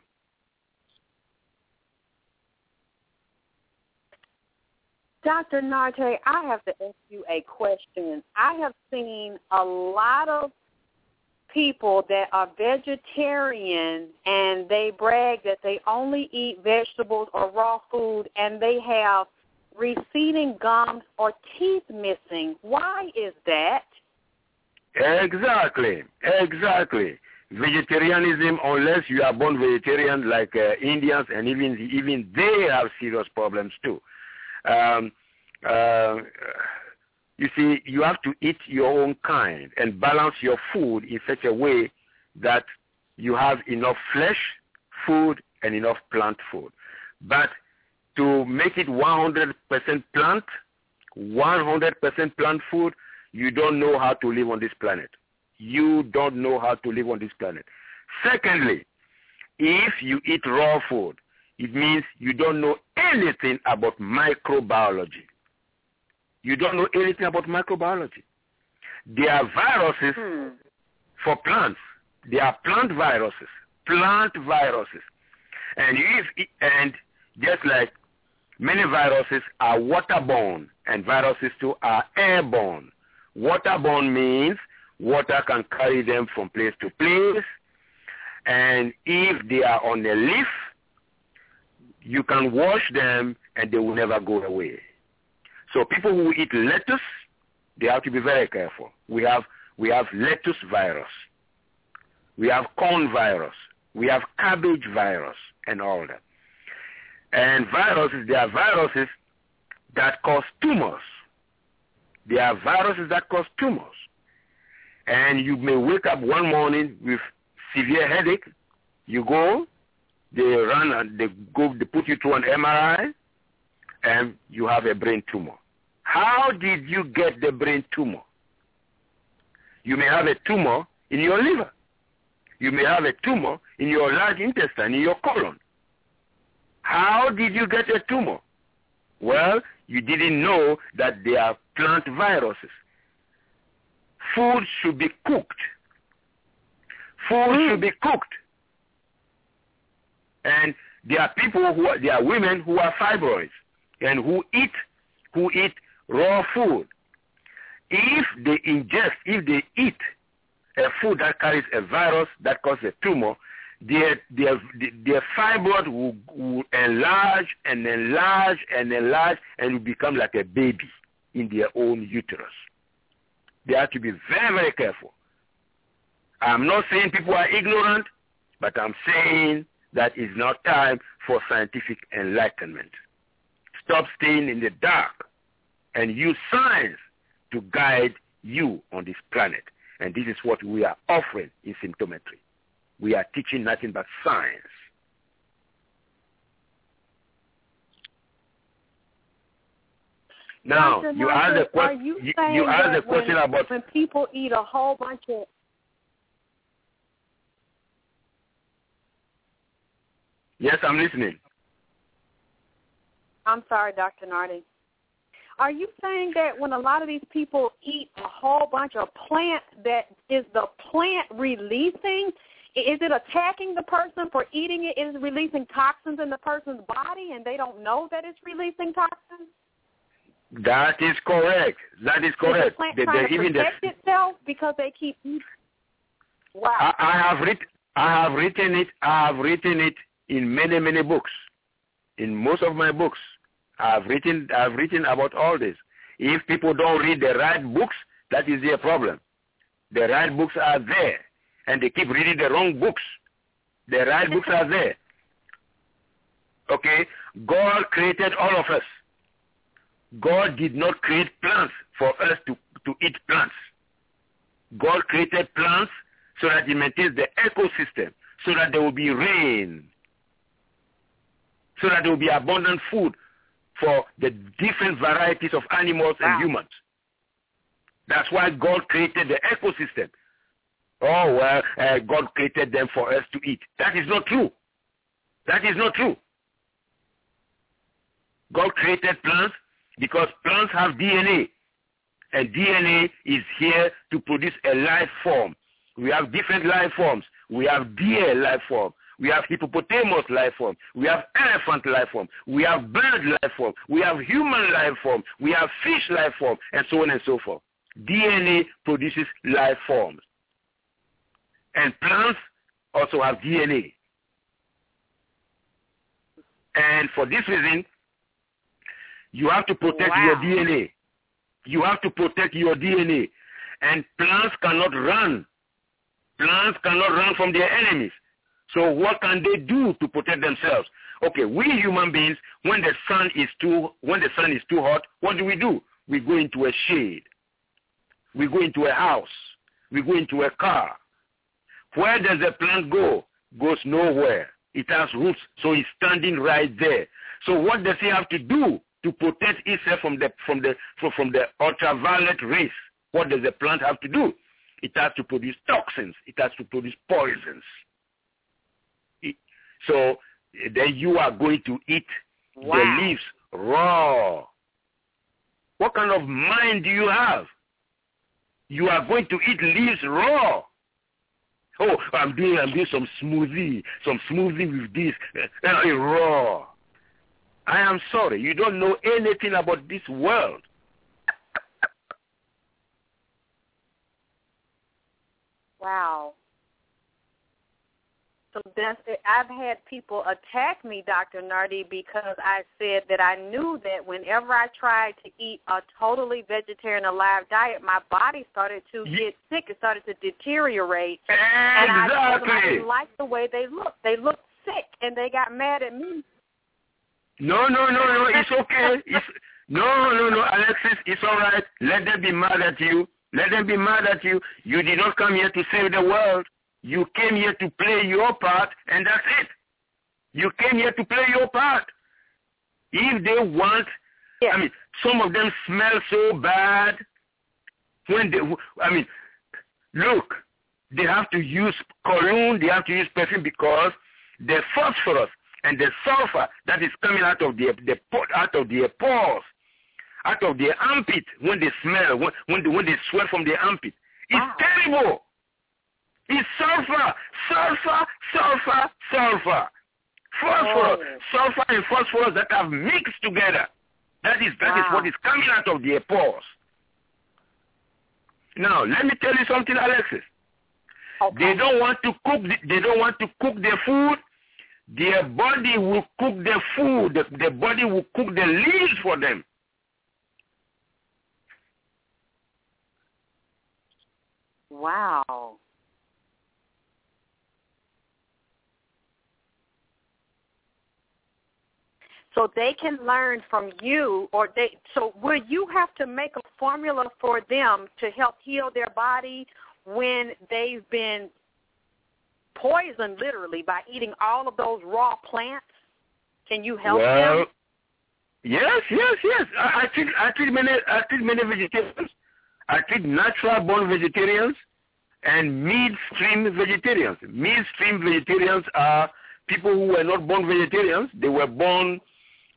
Dr. Nartey, I have to ask you a question. I have seen a lot of people that are vegetarian and they brag that they only eat vegetables or raw food and they have receding gums or teeth missing. Why is that? Exactly, exactly. Vegetarianism, unless you are born vegetarian like uh, Indians, and even even they have serious problems too. Um, uh, you see, you have to eat your own kind and balance your food in such a way that you have enough flesh food and enough plant food. But to make it 100% plant, 100% plant food, you don't know how to live on this planet. You don't know how to live on this planet. Secondly, if you eat raw food, it means you don't know anything about microbiology. You don't know anything about microbiology. There are viruses hmm. for plants. There are plant viruses, plant viruses. And if and just like many viruses are waterborne and viruses too are airborne. Waterborne means water can carry them from place to place. And if they are on a leaf, you can wash them and they will never go away. So people who eat lettuce, they have to be very careful. We have we have lettuce virus. We have corn virus. We have cabbage virus and all that. And viruses, there are viruses that cause tumors. There are viruses that cause tumors. And you may wake up one morning with severe headache. You go, they run and they go, they put you through an MRI, and you have a brain tumor. How did you get the brain tumor? You may have a tumor in your liver. You may have a tumor in your large intestine, in your colon. How did you get a tumor? Well, you didn't know that they are plant viruses. Food should be cooked. Food mm. should be cooked. And there are people who are, there are women who are fibroids and who eat who eat raw food. If they ingest, if they eat a food that carries a virus that causes a tumor, their their their fibroid will, will enlarge and enlarge and enlarge and will become like a baby in their own uterus. They have to be very very careful. I'm not saying people are ignorant, but I'm saying that it's now time for scientific enlightenment. Stop staying in the dark and use science to guide you on this planet. And this is what we are offering in symptometry. We are teaching nothing but science. Now, Dr. you asked a, que- you, you, you asked a question when, about when people eat a whole bunch of Yes, I'm listening. I'm sorry, Dr. Nartey. Are you saying that when a lot of these people eat a whole bunch of plants, that is the plant releasing? Is it attacking the person for eating it? Is it releasing toxins in the person's body and they don't know that it's releasing toxins? That is correct. That is correct. Is the plant trying to protect the, itself because they keep eating? Wow. I, I have written. I have written it. I have written it in many many books. In most of my books, I've written I've written about all this. If people don't read the right books, that is their problem. The right books are there, and they keep reading the wrong books. The right books are there. Okay, God created all of us. God did not create plants for us to, to eat plants. God created plants so that He maintains the ecosystem, so that there will be rain, so that there will be abundant food for the different varieties of animals wow. and humans. That's why God created the ecosystem. Oh, well, uh, God created them for us to eat. That is not true. That is not true. God created plants because plants have DNA. And DNA is here to produce a life form. We have different life forms. We have deer life form. We have hippopotamus life form. We have elephant life form. We have bird life form. We have human life form. We have fish life form, and so on and so forth. DNA produces life forms. And plants also have DNA. And for this reason, you have to protect wow. your DNA. You have to protect your DNA. And plants cannot run. Plants cannot run from their enemies. So what can they do to protect themselves? Okay, we human beings, when the sun is too when the sun is too hot, what do we do? We go into a shade. We go into a house. We go into a car. Where does the plant go? Goes nowhere. It has roots, so it's standing right there. So what does it have to do to protect itself from the from the from, from the ultraviolet rays? What does the plant have to do? It has to produce toxins. It has to produce poisons. So eh, then you are going to eat wow. the leaves raw. What kind of mind do you have? You are going to eat leaves raw. Oh, I'm doing I'm doing some smoothie, some smoothie with this raw. I am sorry, you don't know anything about this world. Wow. So that's it. I've had people attack me, Dr. Nartey, because I said that I knew that whenever I tried to eat a totally vegetarian alive diet, my body started to get sick. It started to deteriorate. Exactly. And I told them I didn't like the way they looked. They looked sick, and they got mad at me. No, no, no, no. It's okay. It's, no, no, no, Alexyss. It's all right. Let them be mad at you. Let them be mad at you. You did not come here to save the world. You came here to play your part, and that's it. You came here to play your part. If they want, yes. I mean, some of them smell so bad. When they, I mean, look, they have to use cologne, they have to use perfume because the phosphorus and the sulfur that is coming out of the, the out of their pores, out of their armpit when they smell, when when they, when they sweat from their armpit, wow. it's terrible. It's sulfur, sulfur, sulfur, sulfur. Phosphorus, oh. sulfur and phosphorus that have mixed together. That is that wow. is ah. what is coming out of their pores. Now, let me tell you something, Alexyss. Okay. They don't want to cook. The, they don't want to cook their food. Their body will cook the food. The, the body will cook the leaves for them. Wow. So they can learn from you or they so will you have to make a formula for them to help heal their body when they've been poisoned literally by eating all of those raw plants? Can you help well, them yes yes yes. I, I treat i treat many i treat many vegetarians. I treat natural born vegetarians and midstream vegetarians. Midstream vegetarians are people who were not born vegetarians. They were born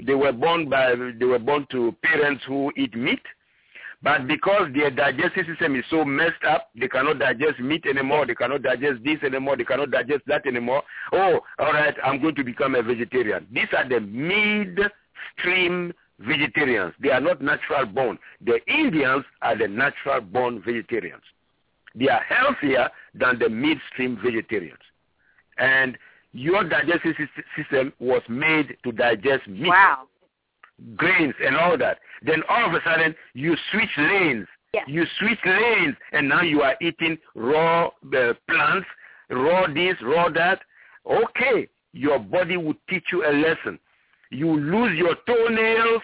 they were born by they were born to parents who eat meat but because their digestive system is so messed up they cannot digest meat anymore they cannot digest this anymore they cannot digest that anymore. Oh all right i'm going to become a vegetarian. These are the midstream vegetarians. They are not natural born. The indians are the natural born vegetarians. They are healthier than the midstream vegetarians. And your digestive system was made to digest meat, wow. grains, and all that. Then all of a sudden, you switch lanes. Yes. You switch lanes, and now you are eating raw uh, plants, raw this, raw that. Okay, your body will teach you a lesson. You lose your toenails,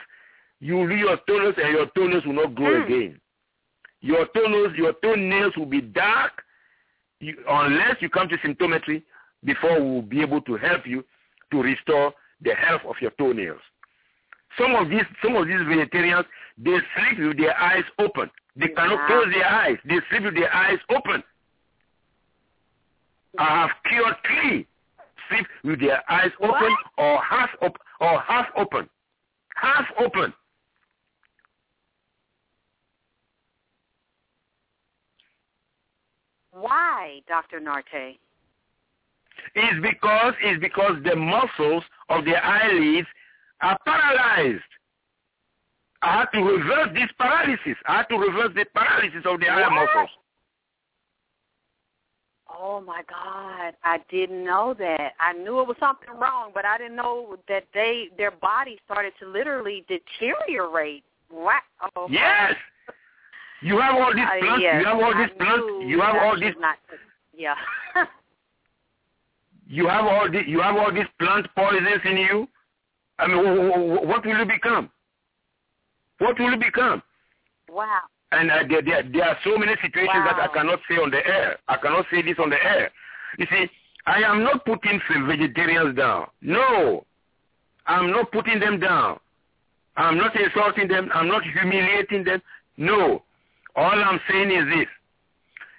you lose your toenails, and your toenails will not grow mm. again. Your toenails, your toenails will be dark, you, unless you come to symptometry before we will be able to help you to restore the health of your toenails. Some of these some of these vegetarians they sleep with their eyes open. They cannot wow. close their eyes. They sleep with their eyes open. I have cured three sleep with their eyes open what? or half open or half open. Half open. Why, Dr. Nartey? It's because it's because the muscles of the eyelids are paralyzed. I had to reverse this paralysis. I had to reverse the paralysis of the eye muscles. Oh my God! I didn't know that. I knew it was something wrong, but I didn't know that they their body started to literally deteriorate. Wow! Oh, yes. You have all these plants. Uh, yes. You have all these plants. You have all these. Not, yeah. you have all the you have all these plant poisons in you. I mean, what will you become? What will you become? Wow. And uh, there, there, there are so many situations wow. that I cannot say on the air. I cannot say this on the air. You see, I am not putting vegetarians down. No, I'm not putting them down. I'm not insulting them. I'm not humiliating them. No. All I'm saying is this.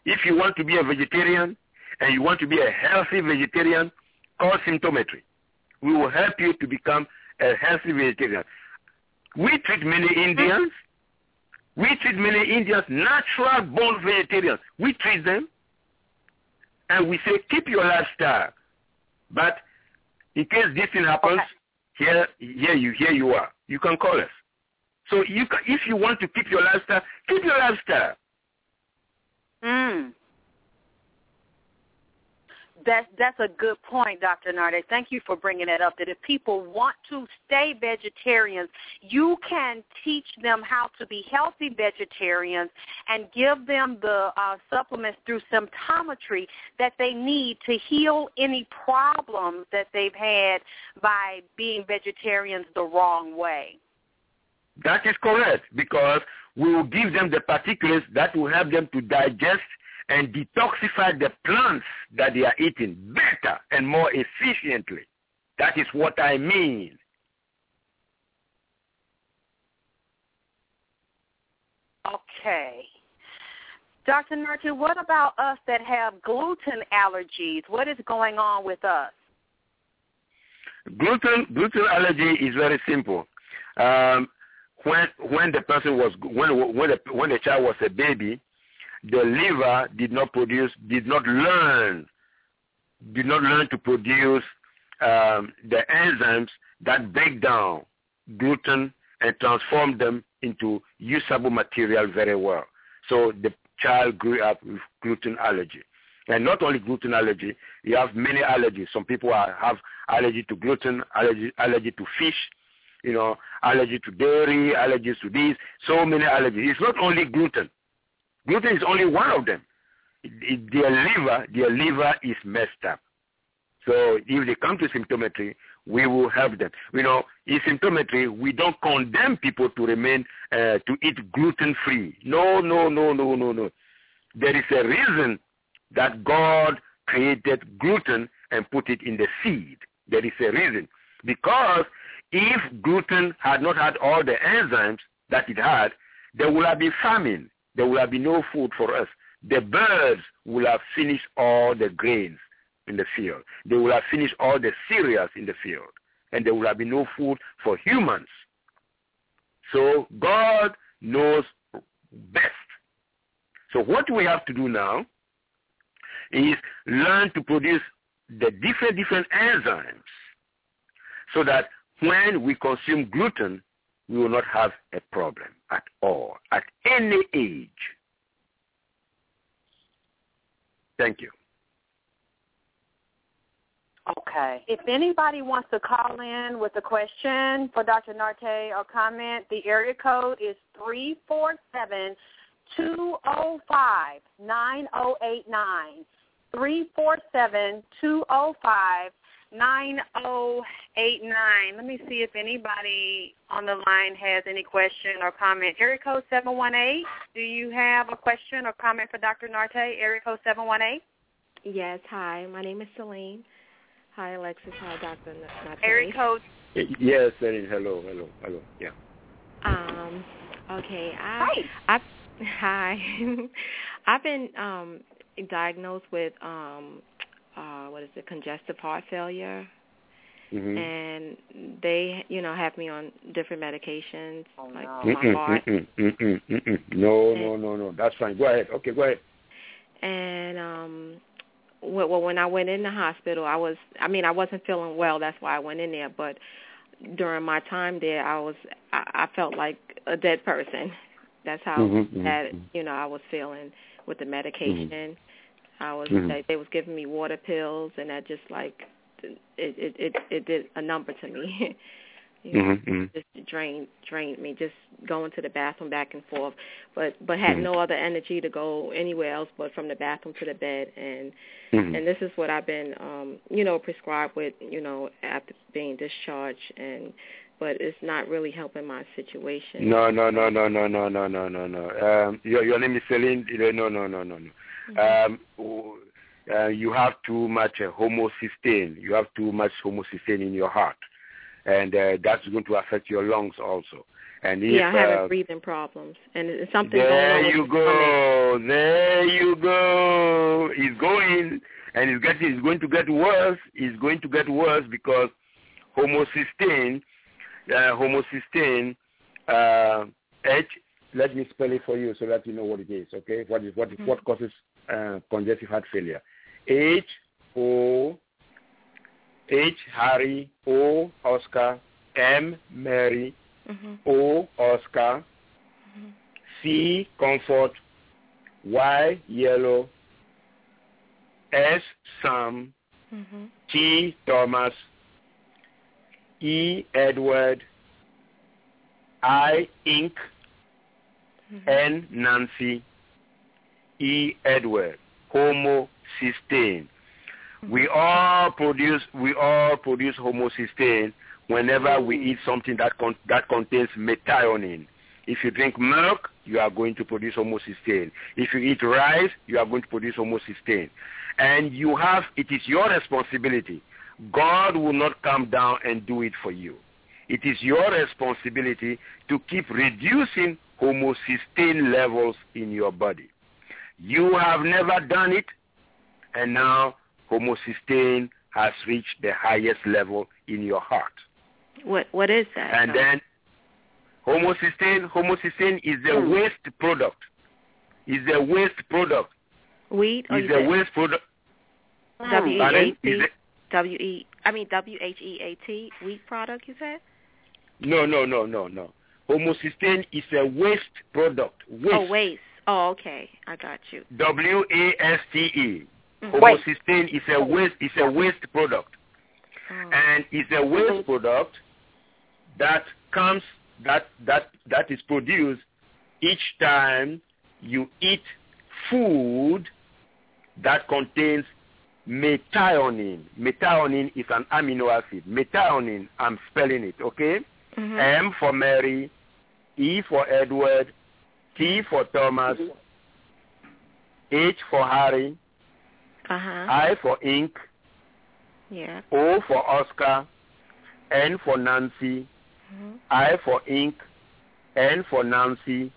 If you want to be a vegetarian and you want to be a healthy vegetarian, call symptometry. We will help you to become a healthy vegetarian. We treat many Indians. We treat many Indians natural born vegetarians. We treat them and we say keep your lifestyle. But in case this thing happens, okay. here here you here you are. You can call us. So you can, if you want to keep your lifestyle, keep your lifestyle. Mm. That's that's a good point, Dr. Nartey. Thank you for bringing that up. That if people want to stay vegetarians, you can teach them how to be healthy vegetarians and give them the uh, supplements through symptometry that they need to heal any problems that they've had by being vegetarians the wrong way. That is correct because we will give them the particulars that will help them to digest and detoxify the plants that they are eating better and more efficiently. That is what I mean. Okay. Dr. Nartey, what about us that have gluten allergies? What is going on with us? Gluten gluten allergy is very simple. Um, when when the person was when when the, when the child was a baby, the liver did not produce, did not learn, did not learn to produce um, the enzymes that break down gluten and transform them into usable material very well. So the child grew up with gluten allergy. And not only gluten allergy, you have many allergies. Some people are, have allergy to gluten, allergy, allergy to fish, you know, allergy to dairy, allergies to this, so many allergies. It's not only gluten. Gluten is only one of them. Their liver, their liver is messed up. So if they come to symptometry, we will help them. You know, in symptometry, we don't condemn people to remain uh, to eat gluten free. No, no, no, no, no, no. There is a reason that God created gluten and put it in the seed. There is a reason. Because if gluten had not had all the enzymes that it had, there would have been famine there will have been no food for us. The birds will have finished all the grains in the field. They will have finished all the cereals in the field. And there will have been no food for humans. So God knows best. So what we have to do now is learn to produce the different, different enzymes so that when we consume gluten, we will not have a problem at all, at any age. Thank you. Okay. If anybody wants to call in with a question for Dr. Nartey or comment, the area code is three four seven two zero five nine zero eight nine. Three four seven two zero five 9089. Let me see if anybody on the line has any question or comment. Area code 718. Do you have a question or comment for Dr. Nartey? Area code 718. Yes. Hi. My name is Celine. Hi, Alexyss. Hi, Dr. Nartey. Area code. Yes, Celine. Hello. Hello. Hello. Yeah. Um. Okay. I, hi. I, hi. I've been um diagnosed with um uh what is it congestive heart failure mm-hmm. and they you know have me on different medications oh, like no. my heart mm-mm, mm-mm, mm-mm. no and, no no no that's fine go ahead okay go ahead and um well when I went in the hospital I was I mean I wasn't feeling well that's why I went in there but during my time there I was I, I felt like a dead person that's how Mhm, bad mhm. you know I was feeling with the medication Mm-hmm. I was Mhm. they, they was giving me water pills and that just like it it it, it did a number to me you know, Mhm, mhm. just drained drained me just going to the bathroom back and forth but but had Mhm. no other energy to go anywhere else but from the bathroom to the bed and Mhm. and this is what I've been um you know prescribed with you know after being discharged and but it's not really helping my situation No, no, no, no, no, no, no, no, no, no. Um, your your name is Celine. No, no, no, no, no, no. Um, uh, you have too much uh, homocysteine. You have too much homocysteine in your heart, and uh, that's going to affect your lungs also. And if, yeah I have uh, breathing problems and it's something going on there you go, there you go. It's going, and it's getting. It's going to get worse. It's going to get worse because homocysteine, uh, homocysteine, uh, H. Let me spell it for you so that you know what it is. Okay, what is what is, what causes uh, congestive heart failure? H O H Harry O Oscar M Mary Mhm. O Oscar C comfort Y yellow S Sam Mhm. T Thomas E Edward I Ink Mhm. N Nancy E Edward homocysteine. We all produce we all produce homocysteine whenever we eat something that con- that contains methionine. If you drink milk, you are going to produce homocysteine. If you eat rice, you are going to produce homocysteine. And you have it is your responsibility. God will not come down and do it for you. It is your responsibility to keep reducing homocysteine levels in your body. You have never done it, and now homocysteine has reached the highest level in your heart. what what is that And though? then homocysteine, homocysteine is a Hmm. waste product. Is a waste product. wheat Is a waste product. W E Pardon? A Is T a- W E I mean W H E A T wheat product you said? No, no, no, no, no. Homocysteine is a waste product. Waste. Oh waste. Oh okay, I got you. W A S T E. Homocysteine is a waste is a waste product. Oh. and it's a waste product that comes that that that is produced each time you eat food that contains methionine. Methionine is an amino acid. Methionine, I'm spelling it, okay? Mhm. M for Mary, E for Edward, T for Thomas, H for Harry, Uh huh. I for ink, Yeah. O for Oscar, N for Nancy, Mhm. I for ink, N for Nancy,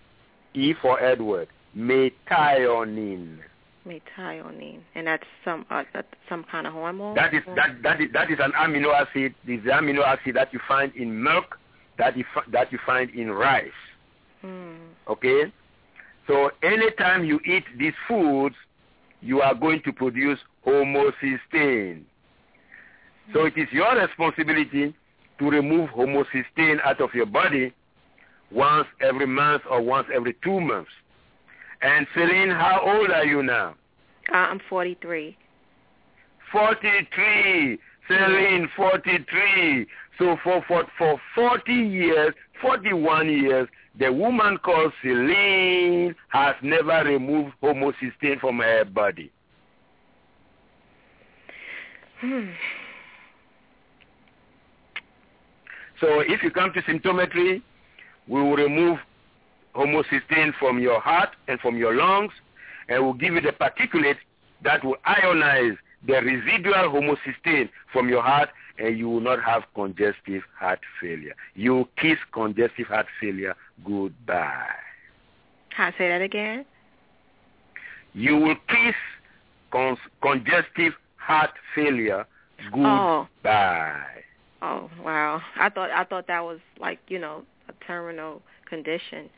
E for Edward. Methionine. Methionine, and that's some uh, that's some kind of hormone. That is that that is that is an amino acid. This is the amino acid that you find in milk, that you that you find in rice. Hmm. Okay, so anytime you eat these foods, you are going to produce homocysteine. So it is your responsibility to remove homocysteine out of your body once every month or once every two months. And Celine, how old are you now? Uh, I'm 43. 43. Celine, 43. So for, for, for 40 years, 41 years, the woman called Celine has never removed homocysteine from her body. Hmm. So if you come to symptometry, we will remove homocysteine from your heart and from your lungs, and we'll give you the particulate that will ionize the residual homocysteine from your heart, and you will not have congestive heart failure. You will kiss congestive heart failure goodbye. Can I say that again? You will kiss con- congestive heart failure goodbye. Oh oh wow! I thought I thought that was like you know a terminal condition.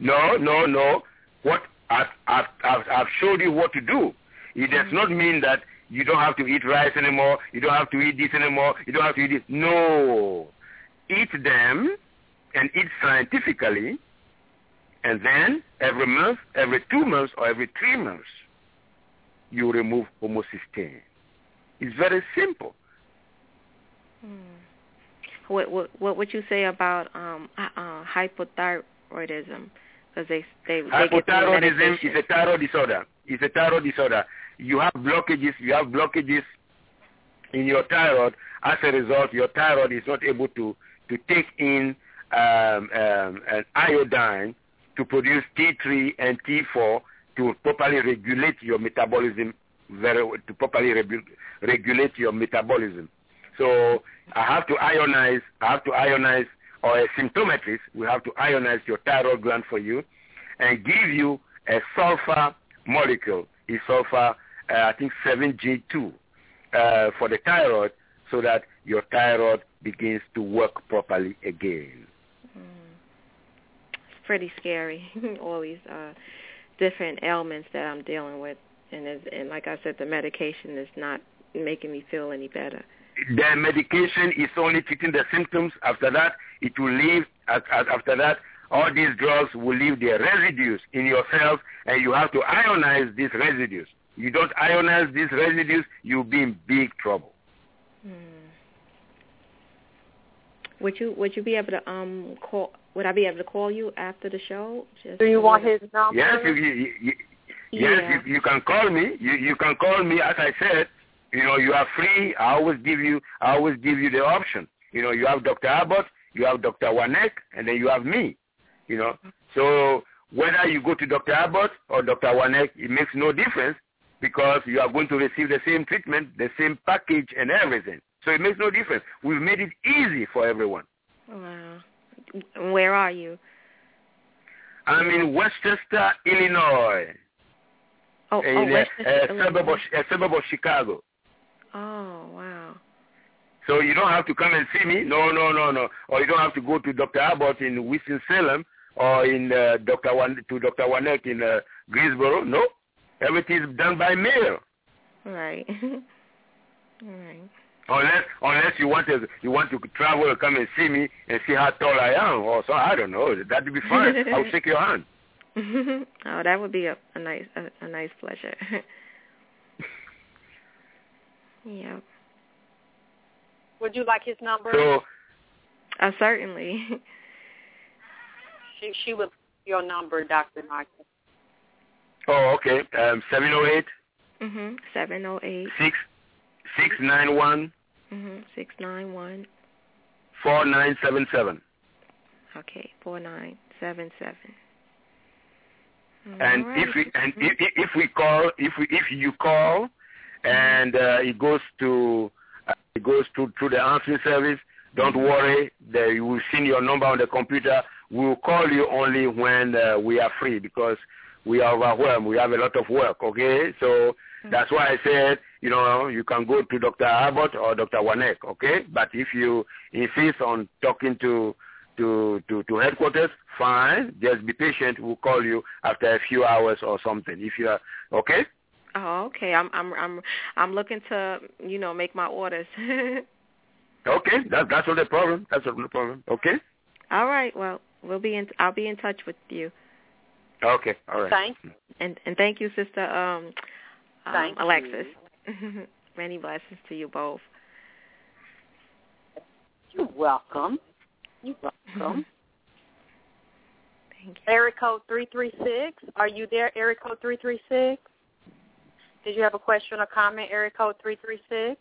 No, no, no. What I've, I've, I've, I've showed you what to do. It does mm-hmm. not mean that you don't have to eat rice anymore. You don't have to eat this anymore. You don't have to eat this. No. Eat them and eat scientifically. And then every month, every two months, or every three months, you remove homocysteine. It's very simple. Hmm. What what what would you say about um uh, uh hypothyroidism? Because they they hypothyroidism is a thyroid disorder. It's a thyroid disorder. You have blockages. You have blockages in your thyroid. As a result, your thyroid is not able to to take in um, um, an iodine to produce T3 and T4 to properly regulate your metabolism very to properly re- regulate your metabolism. So I have to ionize. I have to ionize, or a we have to ionize your thyroid gland for you, and give you a sulfur molecule. Is sulfur, uh, I think 7G2 uh, for the thyroid, so that your thyroid begins to work properly again. Mm. It's pretty scary. All these uh, different ailments that I'm dealing with, and and like I said, the medication is not making me feel any better the medication is only treating the symptoms. After that, it will leave. After that, all these drugs will leave their residues in your cells, and you have to ionize these residues. You don't ionize these residues, you'll be in big trouble. Hmm. Would you Would you be able to um call? Would I be able to call you after the show? Just Do you want his number? Yes, you, you, you, yes, yeah. you, you can call me. You you can call me. As I said, you know, you are free. I always give you, I always give you the option. You know, you have Dr. Abbott, you have Dr. Wanek, and then you have me. You know, so whether you go to Dr. Abbott or Dr. Wanek, it makes no difference because you are going to receive the same treatment, the same package, and everything. So it makes no difference. We've made it easy for everyone. Wow. Where are you? I'm in Westchester, Illinois. Oh, in oh, Westchester, a, a suburb, of, a suburb of Chicago. Oh, wow. So you don't have to come and see me. No, no, no, no. Or you don't have to go to Dr. Abbott in Winston-Salem or in uh, Dr. Wan- to Dr. Wanek in uh, Greensboro. No. Everything is done by mail. Right. right. Unless unless you want to you want to travel and come and see me and see how tall I am or so I don't know that'd be fine. I'll shake your hand. oh, that would be a, a nice a, a nice pleasure. Yeah. Would you like his number? So, uh, certainly. she she would your number, Doctor Martin. Oh, okay. Um, seven oh eight. Mhm. Seven oh eight. Six six nine one. Mhm. Six nine one. Four nine seven seven. Okay, four nine seven seven. And right. if we and if, if we call if we if you call and uh, it goes to uh, it goes to through the answering service. Don't worry, they will see your number on the computer. We will call you only when uh, we are free because we are overwhelmed. We have a lot of work. Okay, so mm-hmm. that's why I said you know you can go to Dr. Abbott or Dr. Wanek. Okay, but if you insist on talking to to, to, to headquarters, fine. Just be patient. We'll call you after a few hours or something. If you are okay. Oh, okay. I'm I'm I'm I'm looking to you know make my orders. okay, that that's not a problem. That's not a problem. Okay. All right. Well, we'll be in. I'll be in touch with you. Okay. All right. Thanks. And and thank you, Sister um, um thank Alexyss. Many blessings to you both. You're welcome. You're welcome. Thank you. Area code three three six. Are you there? Area code three three six. Did you have a question or comment? Area code 336.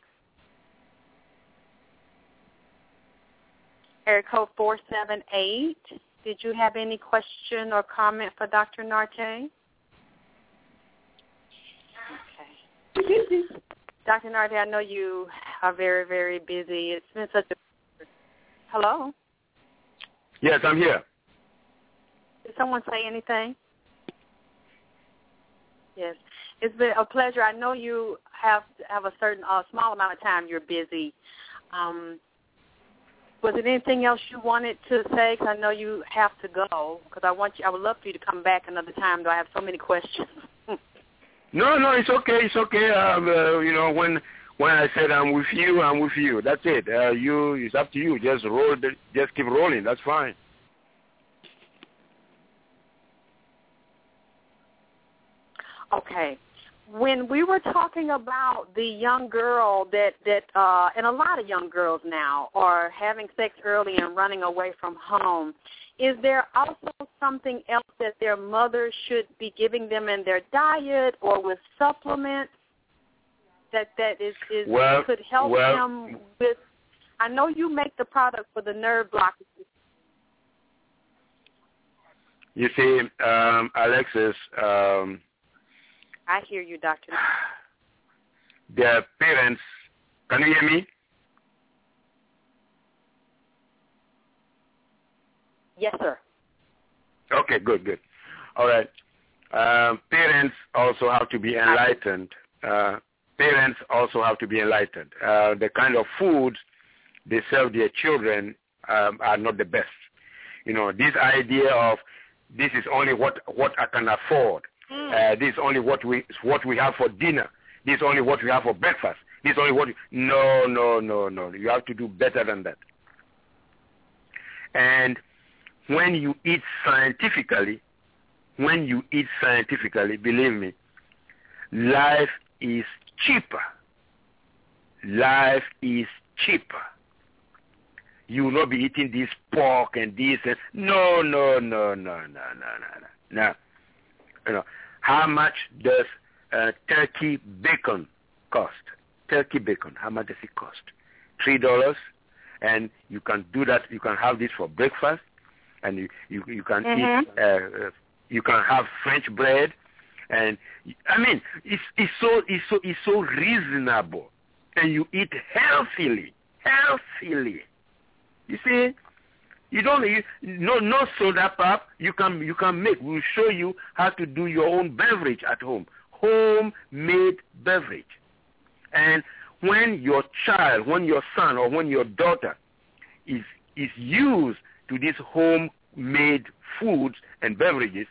Area code 478. Did you have any question or comment for Dr. Nartey? Okay. Dr. Nartey, I know you are very, very busy. It's been such a... Hello? Yes, I'm here. Did someone say anything? Yes. It's been a pleasure. I know you have have a certain uh, small amount of time. You're busy. Um, was it anything else you wanted to say? Because I know you have to go. Because I want you, I would love for you to come back another time. Though I have so many questions. no, no, it's okay. It's okay. Um, uh, you know, when when I said I'm with you, I'm with you. That's it. Uh, you, it's up to you. Just roll. The, just keep rolling. That's fine. Okay when we were talking about the young girl that that uh and a lot of young girls now are having sex early and running away from home is there also something else that their mother should be giving them in their diet or with supplements that that is is well, could help well, them with I know you make the product for the nerve blockages. You see, um, Alexyss, um, I hear you, Doctor. Their parents, can you hear me? Yes, sir. Okay, good, good. All right. Uh, parents also have to be enlightened. Uh, parents also have to be enlightened. Uh, the kind of food they serve their children um, are not the best. You know, this idea of this is only what what I can afford. Mm. Uh, this is only what we what we have for dinner. This is only what we have for breakfast. This is only what. We, no, no, no, no. You have to do better than that. And when you eat scientifically, when you eat scientifically, believe me, life is cheaper. Life is cheaper. You will not be eating this pork and this and no, no, no, no, no, no, no, no. You know, how much does uh, turkey bacon cost? Turkey bacon, how much does it cost? Three dollars, and you can do that. You can have this for breakfast, and you you, you can mm-hmm. eat. Uh, uh, you can have French bread, and I mean it's it's so it's so it's so reasonable, and you eat healthily, healthily. You see, you don't you, no no soda pop. You can you can make. We'll show you how to do your own beverage at home, homemade beverage. And when your child, when your son or when your daughter is is used to these homemade foods and beverages,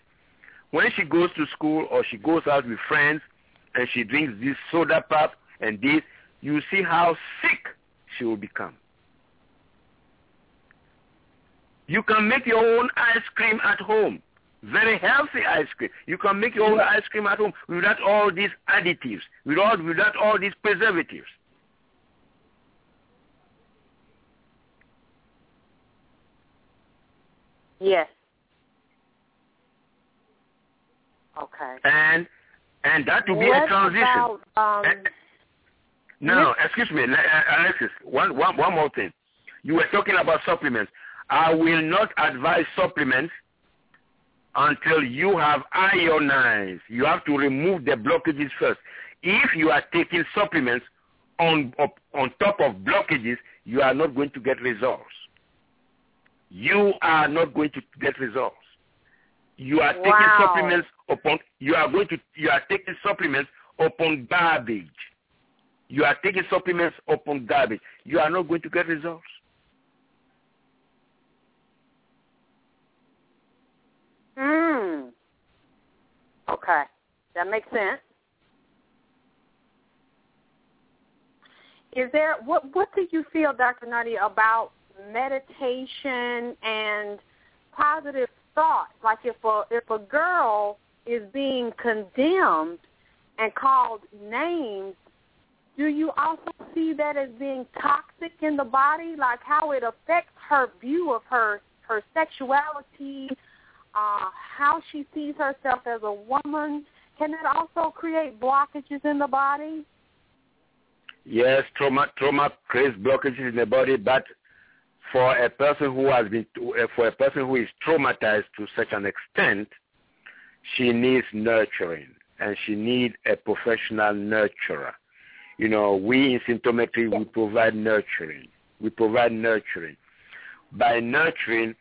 when she goes to school or she goes out with friends and she drinks this soda pop and this, you see how sick she will become. You can make your own ice cream at home. Very healthy ice cream. You can make your own ice cream at home without all these additives, without, without all these preservatives. Yes. Okay. And and that will be what a transition. About, um, uh, no, excuse me, Alexyss. One, one, one more thing. You were talking about supplements. I will not advise supplements until you have ionized. You have to remove the blockages first. If you are taking supplements on, on top of blockages, you are not going to get results. You are not going to get results. You are taking wow. supplements upon you are going to you are taking supplements upon garbage. You are taking supplements upon garbage. You are not going to get results. Hmm. Okay. That makes sense. Is there what what do you feel, Dr. Nartey, about meditation and positive thoughts? Like if a if a girl is being condemned and called names, do you also see that as being toxic in the body? Like how it affects her view of her her sexuality, uh, how she sees herself as a woman. Can that also create blockages in the body? Yes, trauma trauma creates blockages in the body, but for a person who has been for a person who is traumatized to such an extent, she needs nurturing and she needs a professional nurturer. You know, we in symptometry we provide nurturing. We provide nurturing. By nurturing,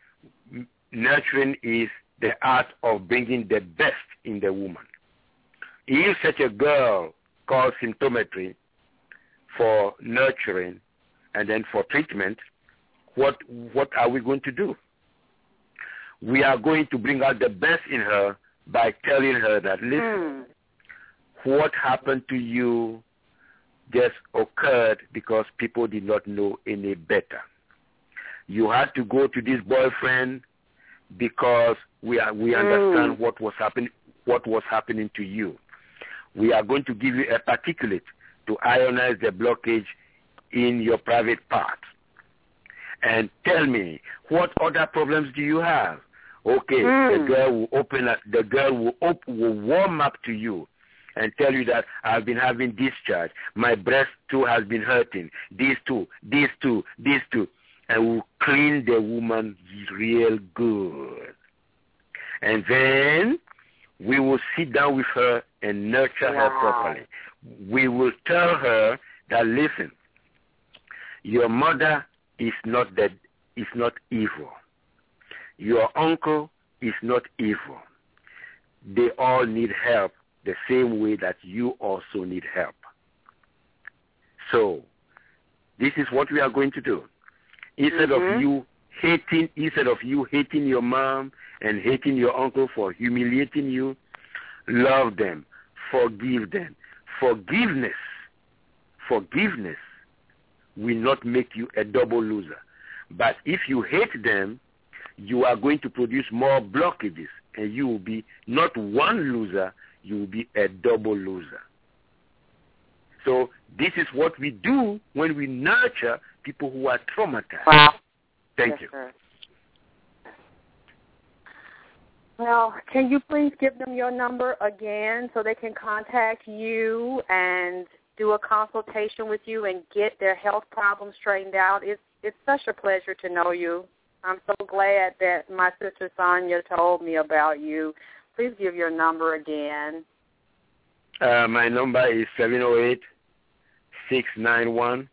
nurturing is the art of bringing the best in the woman. If such a girl calls symptometry for nurturing and then for treatment, what what are we going to do? We are going to bring out the best in her by telling her that listen, mm. what happened to you just occurred because people did not know any better. You had to go to this boyfriend because we are, we mm. understand what was happening what was happening to you. We are going to give you a particulate to ionize the blockage in your private part. And tell me, what other problems do you have? Okay, mm. the girl will open up, the girl will, op- will warm up to you and tell you that I've been having discharge. My breast too has been hurting. These two, these two, these two. And will clean the woman real good. And then we will sit down with her and nurture wow. her properly. We will tell her that listen, your mother is not that is not evil. Your uncle is not evil. They all need help the same way that you also need help. So, this is what we are going to do. Instead mm-hmm. of you hating, instead of you hating your mom and hating your uncle for humiliating you, love them, forgive them. Forgiveness, forgiveness will not make you a double loser. But if you hate them, you are going to produce more blockages and you will be not one loser, you will be a double loser. So this is what we do when we nurture people who are traumatized. Wow. Thank yes, you. Sir. Well, can you please give them your number again so they can contact you and do a consultation with you and get their health problems straightened out? It's it's such a pleasure to know you. I'm so glad that my sister Sonia told me about you. Please give your number again. Uh, my number is seven zero eight six nine one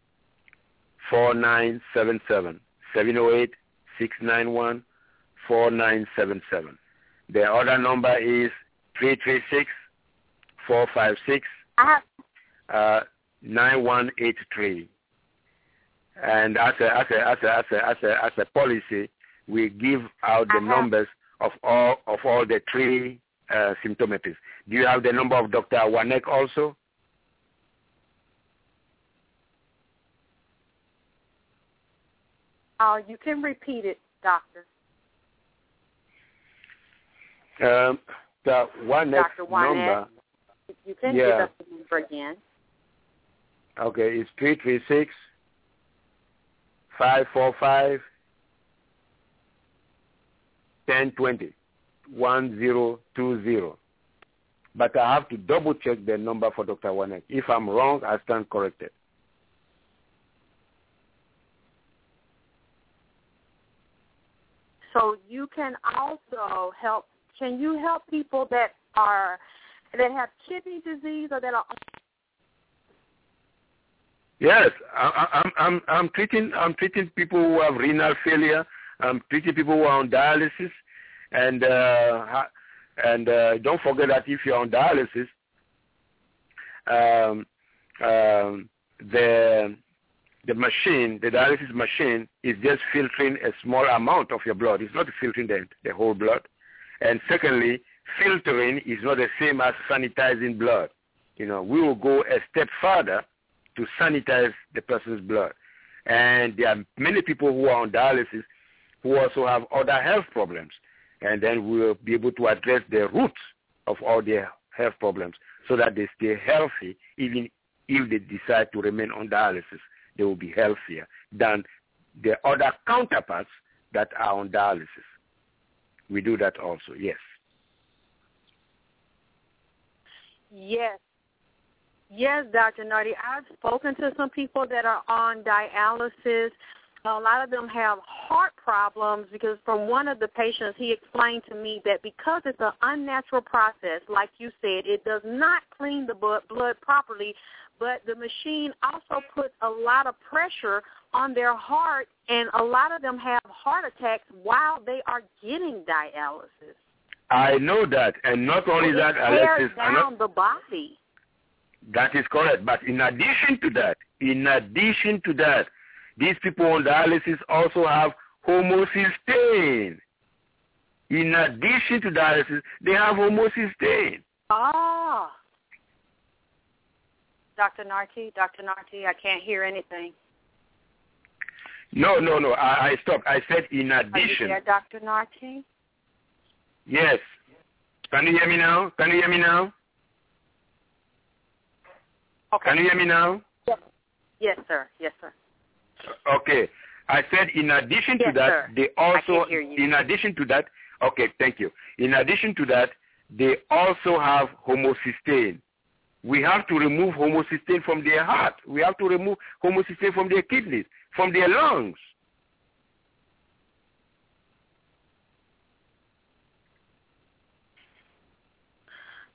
four nine seven seven. Seven zero eight six nine one four nine seven seven. The other number is three three six four five six uh, nine one eight three. And as a as a as a as a as a as a policy, we give out the uh-huh. numbers of all of all the three uh, symptometries. Do you have the number of Dr. Wanek also? Uh, you can repeat it, doctor. Um, the Wanek number. You can yeah. give us the number again. Okay, it's three three six five four five ten twenty one zero two zero. But I have to double check the number for Dr. Wanek. If I'm wrong, I stand corrected. So you can also help. Can you help people that are that have kidney disease or that are Yes, I, am I'm I'm I'm treating I'm treating people who have renal failure. I'm treating people who are on dialysis, and uh, and uh, don't forget that if you're on dialysis, um, um, the the machine, the dialysis machine, is just filtering a small amount of your blood. It's not filtering the the whole blood. And secondly, filtering is not the same as sanitizing blood. You know, we will go a step further to sanitize the person's blood. And there are many people who are on dialysis who also have other health problems. And then we'll be able to address the roots of all their health problems so that they stay healthy even if they decide to remain on dialysis. They will be healthier than the other counterparts that are on dialysis. We do that also, yes. Yes, Yes, Dr. Nartey. I've spoken to some people that are on dialysis. A lot of them have heart problems because from one of the patients, he explained to me that because it's an unnatural process, like you said, it does not clean the blood, properly, but the machine also puts a lot of pressure on their heart, and a lot of them have heart attacks while they are getting dialysis. I know that, and not only that, tears down the body. That is correct. But in addition to that, in addition to that, These people on dialysis also have homocysteine. In addition to dialysis, they have homocysteine. Ah. Dr. Nartey, Dr. Nartey, I can't hear anything. No, no, no. I, I stopped. I said in Are addition. you there, Dr. Nartey? Yes. Can you hear me now? Can you hear me now? Okay. Can you hear me now? Yes. Yes, sir. Yes, sir. Okay. I said in addition to that, sir. they also, can hear you. in addition to that, okay, thank you. In addition to that, they also have homocysteine. We have to remove homocysteine from their heart. We have to remove homocysteine from their kidneys, from their lungs.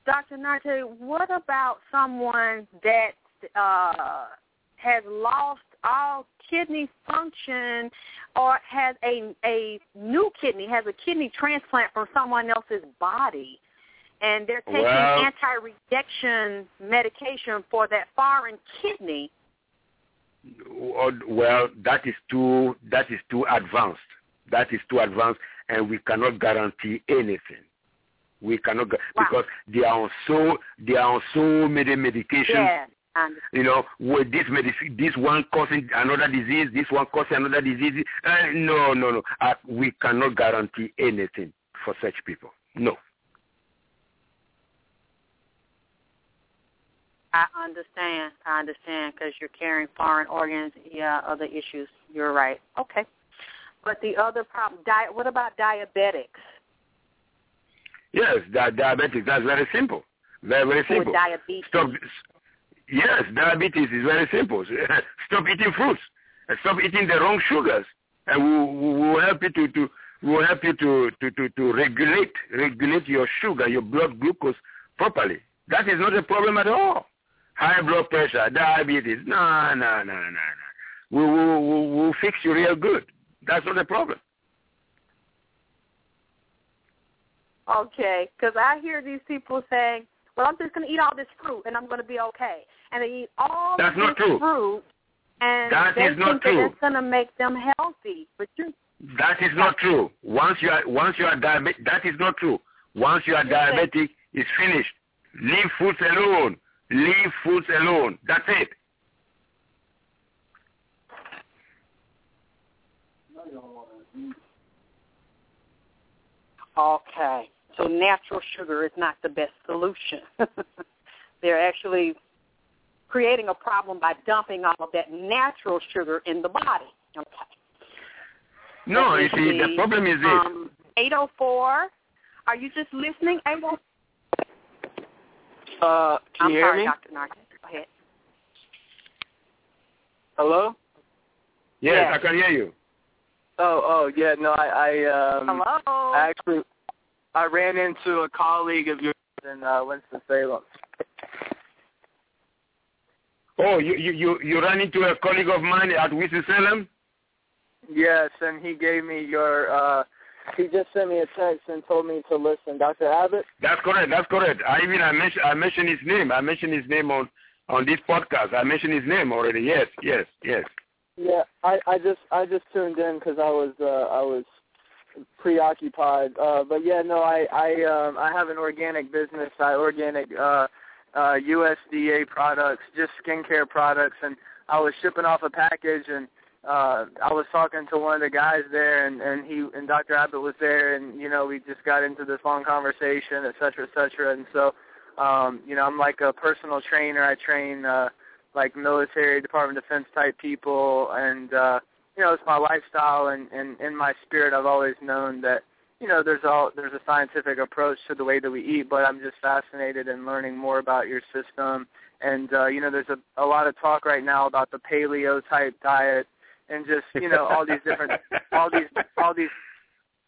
Dr. Nartey, what about someone that uh, has lost all kidney function or has a a new kidney, has a kidney transplant from someone else's body, and they're taking anti-rejection medication for that foreign kidney? Uh, well, that is too that is too advanced. That is too advanced, and we cannot guarantee anything. We cannot Wow. because they are on so they are on so many medications. Understand. You know, with this medicine, this one causing another disease, this one causing another disease. Uh, no, no, no. Uh, we cannot guarantee anything for such people. No. I understand. I understand because you're carrying foreign organs. Yeah, other issues. You're right. Okay. But the other problem, diet. What about diabetics Yes, di- diabetes. That's very simple. Very, very simple. diabetes? Stop. Yes, diabetes is very simple. Stop eating fruits. and Stop eating the wrong sugars, and we we will help you to to we will help you to to to to regulate regulate your sugar, your blood glucose properly. That is not a problem at all. High blood pressure, diabetes. No, no, no, no, no. We will we will fix you real good. That's not a problem. Okay, because I hear these people saying, "Well, I'm just going to eat all this fruit and I'm going to be okay," and they eat all That's this not true. fruit, and That they is not think that it's going to make them healthy. But you, That is not true. Once you are once you are diabetic, that is not true. Once you are diabetic, it's finished. Leave foods alone. Leave foods alone. That's it. okay, so natural sugar is not the best solution. They're actually creating a problem by dumping all of that natural sugar in the body. Okay. No, you That see, the the, problem is this. Um, 804. Are you just listening? 804. Uh, can I'm you hear sorry, me? Dr. Narkis. Go ahead. Hello? yes, yes. I can hear you. Oh, oh, yeah. No, I, I, um, Hello. I actually, I ran into a colleague of yours in uh, Winston Salem. Oh, you you you, you ran into a colleague of mine at Winston-Salem? Yes, and he gave me your. uh He just sent me a text and told me to listen. Dr. Abbott. That's correct. That's correct. I even I mentioned I mentioned his name. I mentioned his name on on this podcast. I mentioned his name already. Yes, yes, yes. Yeah, I, I just I just tuned in because I was uh, I was preoccupied. Uh, but yeah, no, I I um, I have an organic business. I organic uh, uh, USDA products, just skincare products, and I was shipping off a package and. Uh, I was talking to one of the guys there, and and he and Dr. Abbott was there, and you know we just got into this long conversation, et cetera, et cetera. And so, um, you know, I'm like a personal trainer. I train uh, like military, Department of Defense type people, and uh, you know, it's my lifestyle, and, and in my spirit, I've always known that you know there's all there's a scientific approach to the way that we eat, but I'm just fascinated in learning more about your system. And uh, you know, there's a, a lot of talk right now about the paleo type diet, and just you know all these different all these all these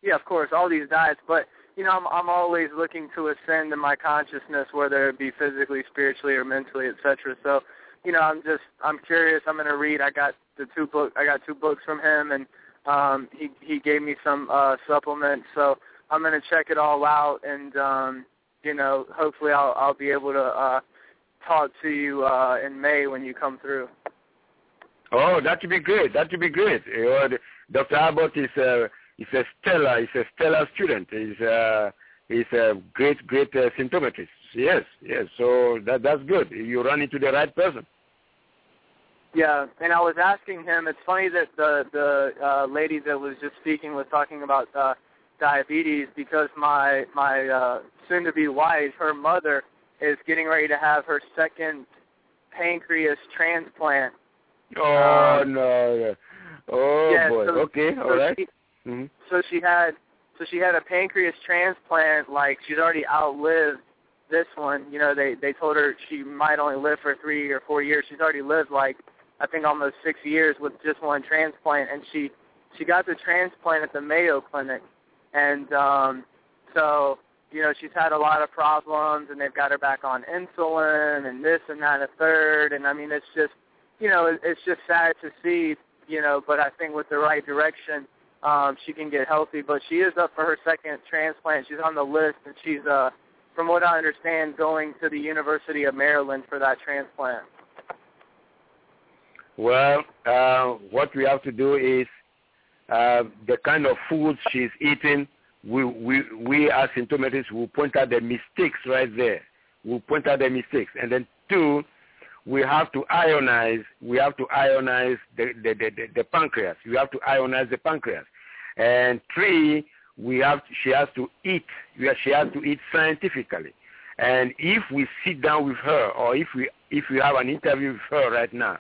yeah, of course, all these diets, but you know, I'm I'm always looking to ascend in my consciousness, whether it be physically, spiritually, or mentally, etc. So, you know, I'm just I'm curious. I'm gonna read. I got the two book. I got two books from him, and um, he he gave me some uh, supplements. So I'm gonna check it all out, and um, you know, hopefully I'll I'll be able to uh, talk to you uh, in May when you come through. Oh, that would be great. That would be great. You know, Dr. Abbott is a is a stellar is a stellar student. He's a he's a great great uh, symptometrist. Yes, yes. So that that's good. You run into the right person. Yeah, and I was asking him. It's funny that the the uh, lady that was just speaking was talking about uh, diabetes because my my uh, soon-to-be wife, her mother, is getting ready to have her second pancreas transplant. Oh um, no! Oh yeah, boy. So, okay, so all right. She, mm-hmm. So she had so she had a pancreas transplant. Like she's already outlived this one. You know, they they told her she might only live for three or four years. She's already lived like I think almost six years with just one transplant, and she she got the transplant at the Mayo Clinic, and um, so you know she's had a lot of problems, and they've got her back on insulin and this and that a third, and I mean it's just you know it, it's just sad to see you know, but I think with the right direction, um, she can get healthy. But she is up for her second transplant. She's on the list, and she's, uh, from what I understand, going to the University of Maryland for that transplant. Well, uh, what we have to do is uh, the kind of foods she's eating. We we we as symptometrists will point out the mistakes right there. We'll point out the mistakes, and then two, we have to ionize. We have to ionize the the, the, the, the pancreas. We have to ionize the pancreas. And three, we have she has to eat. She has to eat scientifically. And if we sit down with her, or if we if we have an interview with her right now,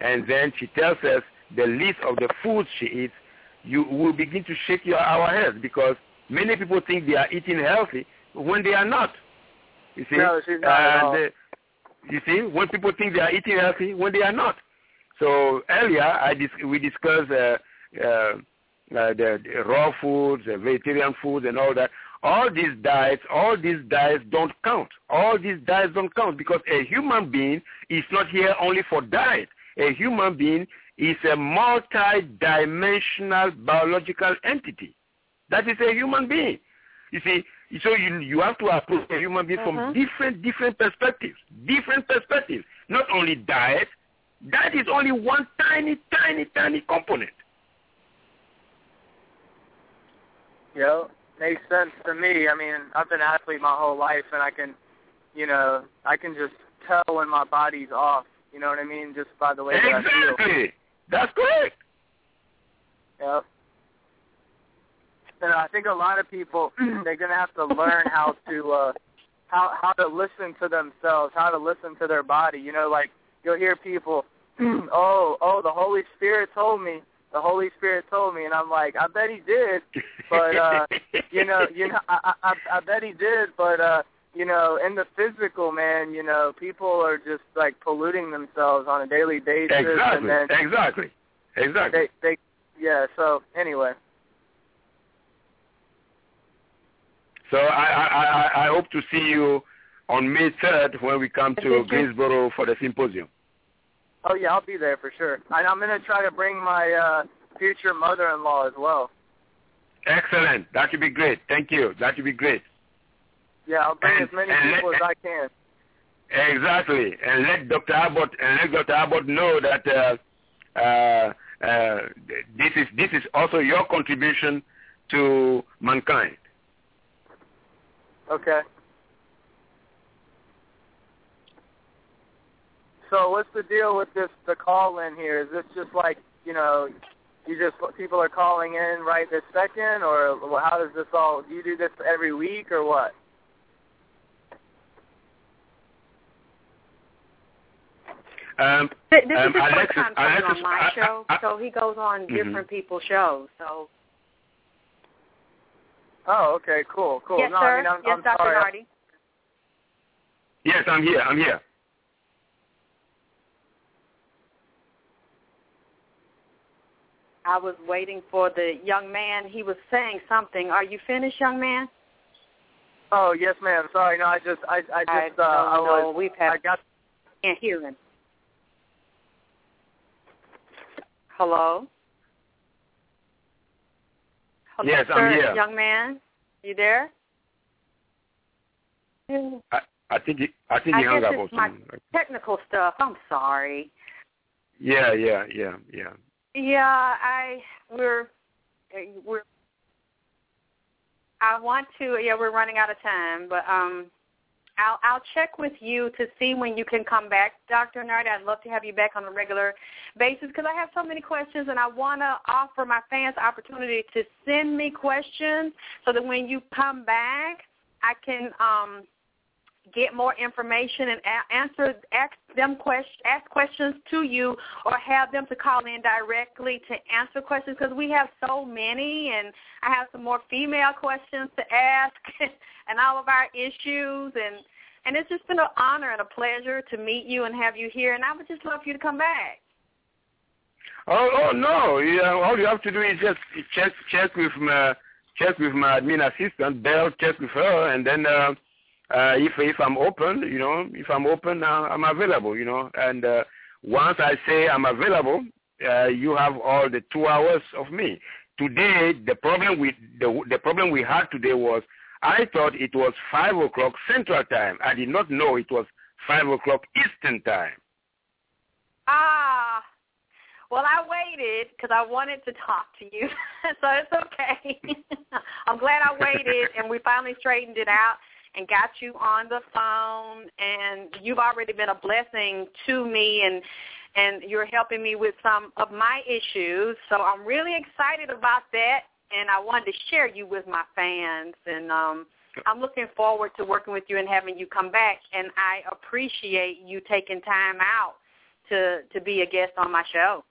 and then she tells us the list of the foods she eats, you will begin to shake your, our heads because many people think they are eating healthy when they are not. You see? No, she's not at all. Uh, you see, when people think they are eating healthy, when they are not. So earlier, I dis- we discussed uh, uh, uh, the, the raw foods, the vegetarian foods, and all that. All these diets, all these diets don't count. All these diets don't count because a human being is not here only for diet. A human being is a multi-dimensional biological entity. That is a human being. You see, so you you have to approach a human being uh-huh. from different different perspectives, different perspectives. Not only diet, that is only one tiny, tiny, tiny component. Yeah, makes sense to me. I mean, I've been an athlete my whole life, and I can, you know, I can just tell when my body's off. You know what I mean? Just by the way that I feel. Exactly. That's correct. Yep. And I think a lot of people they're gonna have to learn how to uh how how to listen to themselves, how to listen to their body. You know, like you'll hear people, oh, oh, the Holy Spirit told me, the Holy Spirit told me, and I'm like, I bet he did, but uh, you know, you know, I, I I bet he did, but uh, you know, in the physical, man, you know, people are just like polluting themselves on a daily basis, Exactly. and then exactly. Exactly. they they yeah. So anyway. So I, I, I, I hope to see you on May 3rd when we come to Greensboro for the symposium. Oh yeah, I'll be there for sure. And I'm gonna try to bring my uh future mother-in-law as well. Excellent. That would be great. Thank you. That would be great. Yeah, I'll bring And- as many people let- as I can. Exactly. And let Dr. Abbott and let Dr. Abbott know that uh, uh, uh, this is this is also your contribution to mankind. Okay. So what's the deal with this the call in here? Is this just like you know, you just people are calling in right this second, or how does this all? Do you do this every week or what? Um, Th- This Um, is his Alexyss- first time coming on my I- I- show, I- so he goes on Mhm. different people's shows. So Oh, okay, cool, cool. yes, no, sir. I mean, I'm, yes, I'm Dr. sorry. Nartey. yes, I'm here. I'm here. I was waiting for the young man. He was saying something. Are you finished, young man? Oh, yes, ma'am. Sorry, no, I just, I, I I just, uh, I don't was, We've had I got. can't hear him. Hello. Hello, Yes, sir, I'm here. young man. You there? I, I think you, I think I he hung guess up it's my something. technical stuff. I'm sorry. Yeah, yeah, yeah, yeah. Yeah, I we're we're I want to yeah, we're running out of time, but um I'll I'll check with you to see when you can come back, Dr. Nartey. I'd love to have you back on a regular basis because I have so many questions and I want to offer my fans opportunity to send me questions so that when you come back, I can um get more information and answer ask them question ask questions to you or have them to call in directly to answer questions because we have so many and I have some more female questions to ask and all of our issues and and it's just been an honor and a pleasure to meet you and have you here and I would just love for you to come back. Oh, oh no! Yeah, all you have to do is just check check with my check with my admin assistant, Bell. Check with her, and then uh, uh, if if I'm open, you know, if I'm open, uh, I'm available, you know. And uh, once I say I'm available, uh, you have all the two hours of me. Today, the problem we the the problem we had today was I thought it was five o'clock Central Time. I did not know it was five o'clock Eastern Time. Ah, well, I waited because I wanted to talk to you, so it's okay. I'm glad I waited, and we finally straightened it out and got you on the phone and you've already been a blessing to me and and you're helping me with some of my issues. So I'm really excited about that and I wanted to share you with my fans and um I'm looking forward to working with you and having you come back and I appreciate you taking time out to to be a guest on my show.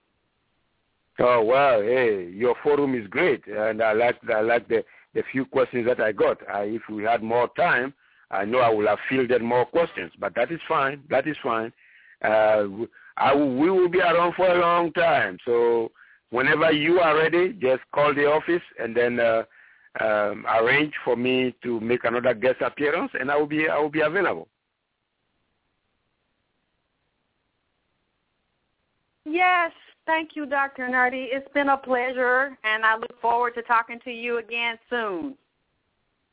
Oh well, hey, your forum is great, and I like I like the the few questions that I got. I, if we had more time, I know I would have fielded more questions, but that is fine. That is fine. Uh, I, we will be around for a long time. So whenever you are ready, just call the office and then uh, um, arrange for me to make another guest appearance, and I will be I will be available. Yes, Thank you, Dr. Nartey. It's been a pleasure, and I look forward to talking to you again soon.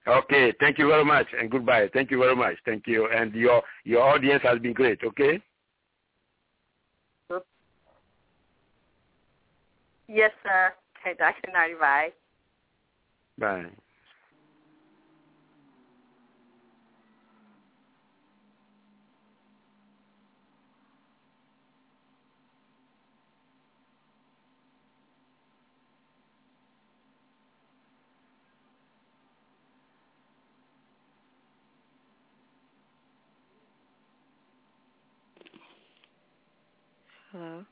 Okay, thank you very much, and goodbye. Thank you very much. Thank you, and your your audience has been great. Okay. Yes, sir. Okay, Dr. Nartey. Bye. Bye. Hello.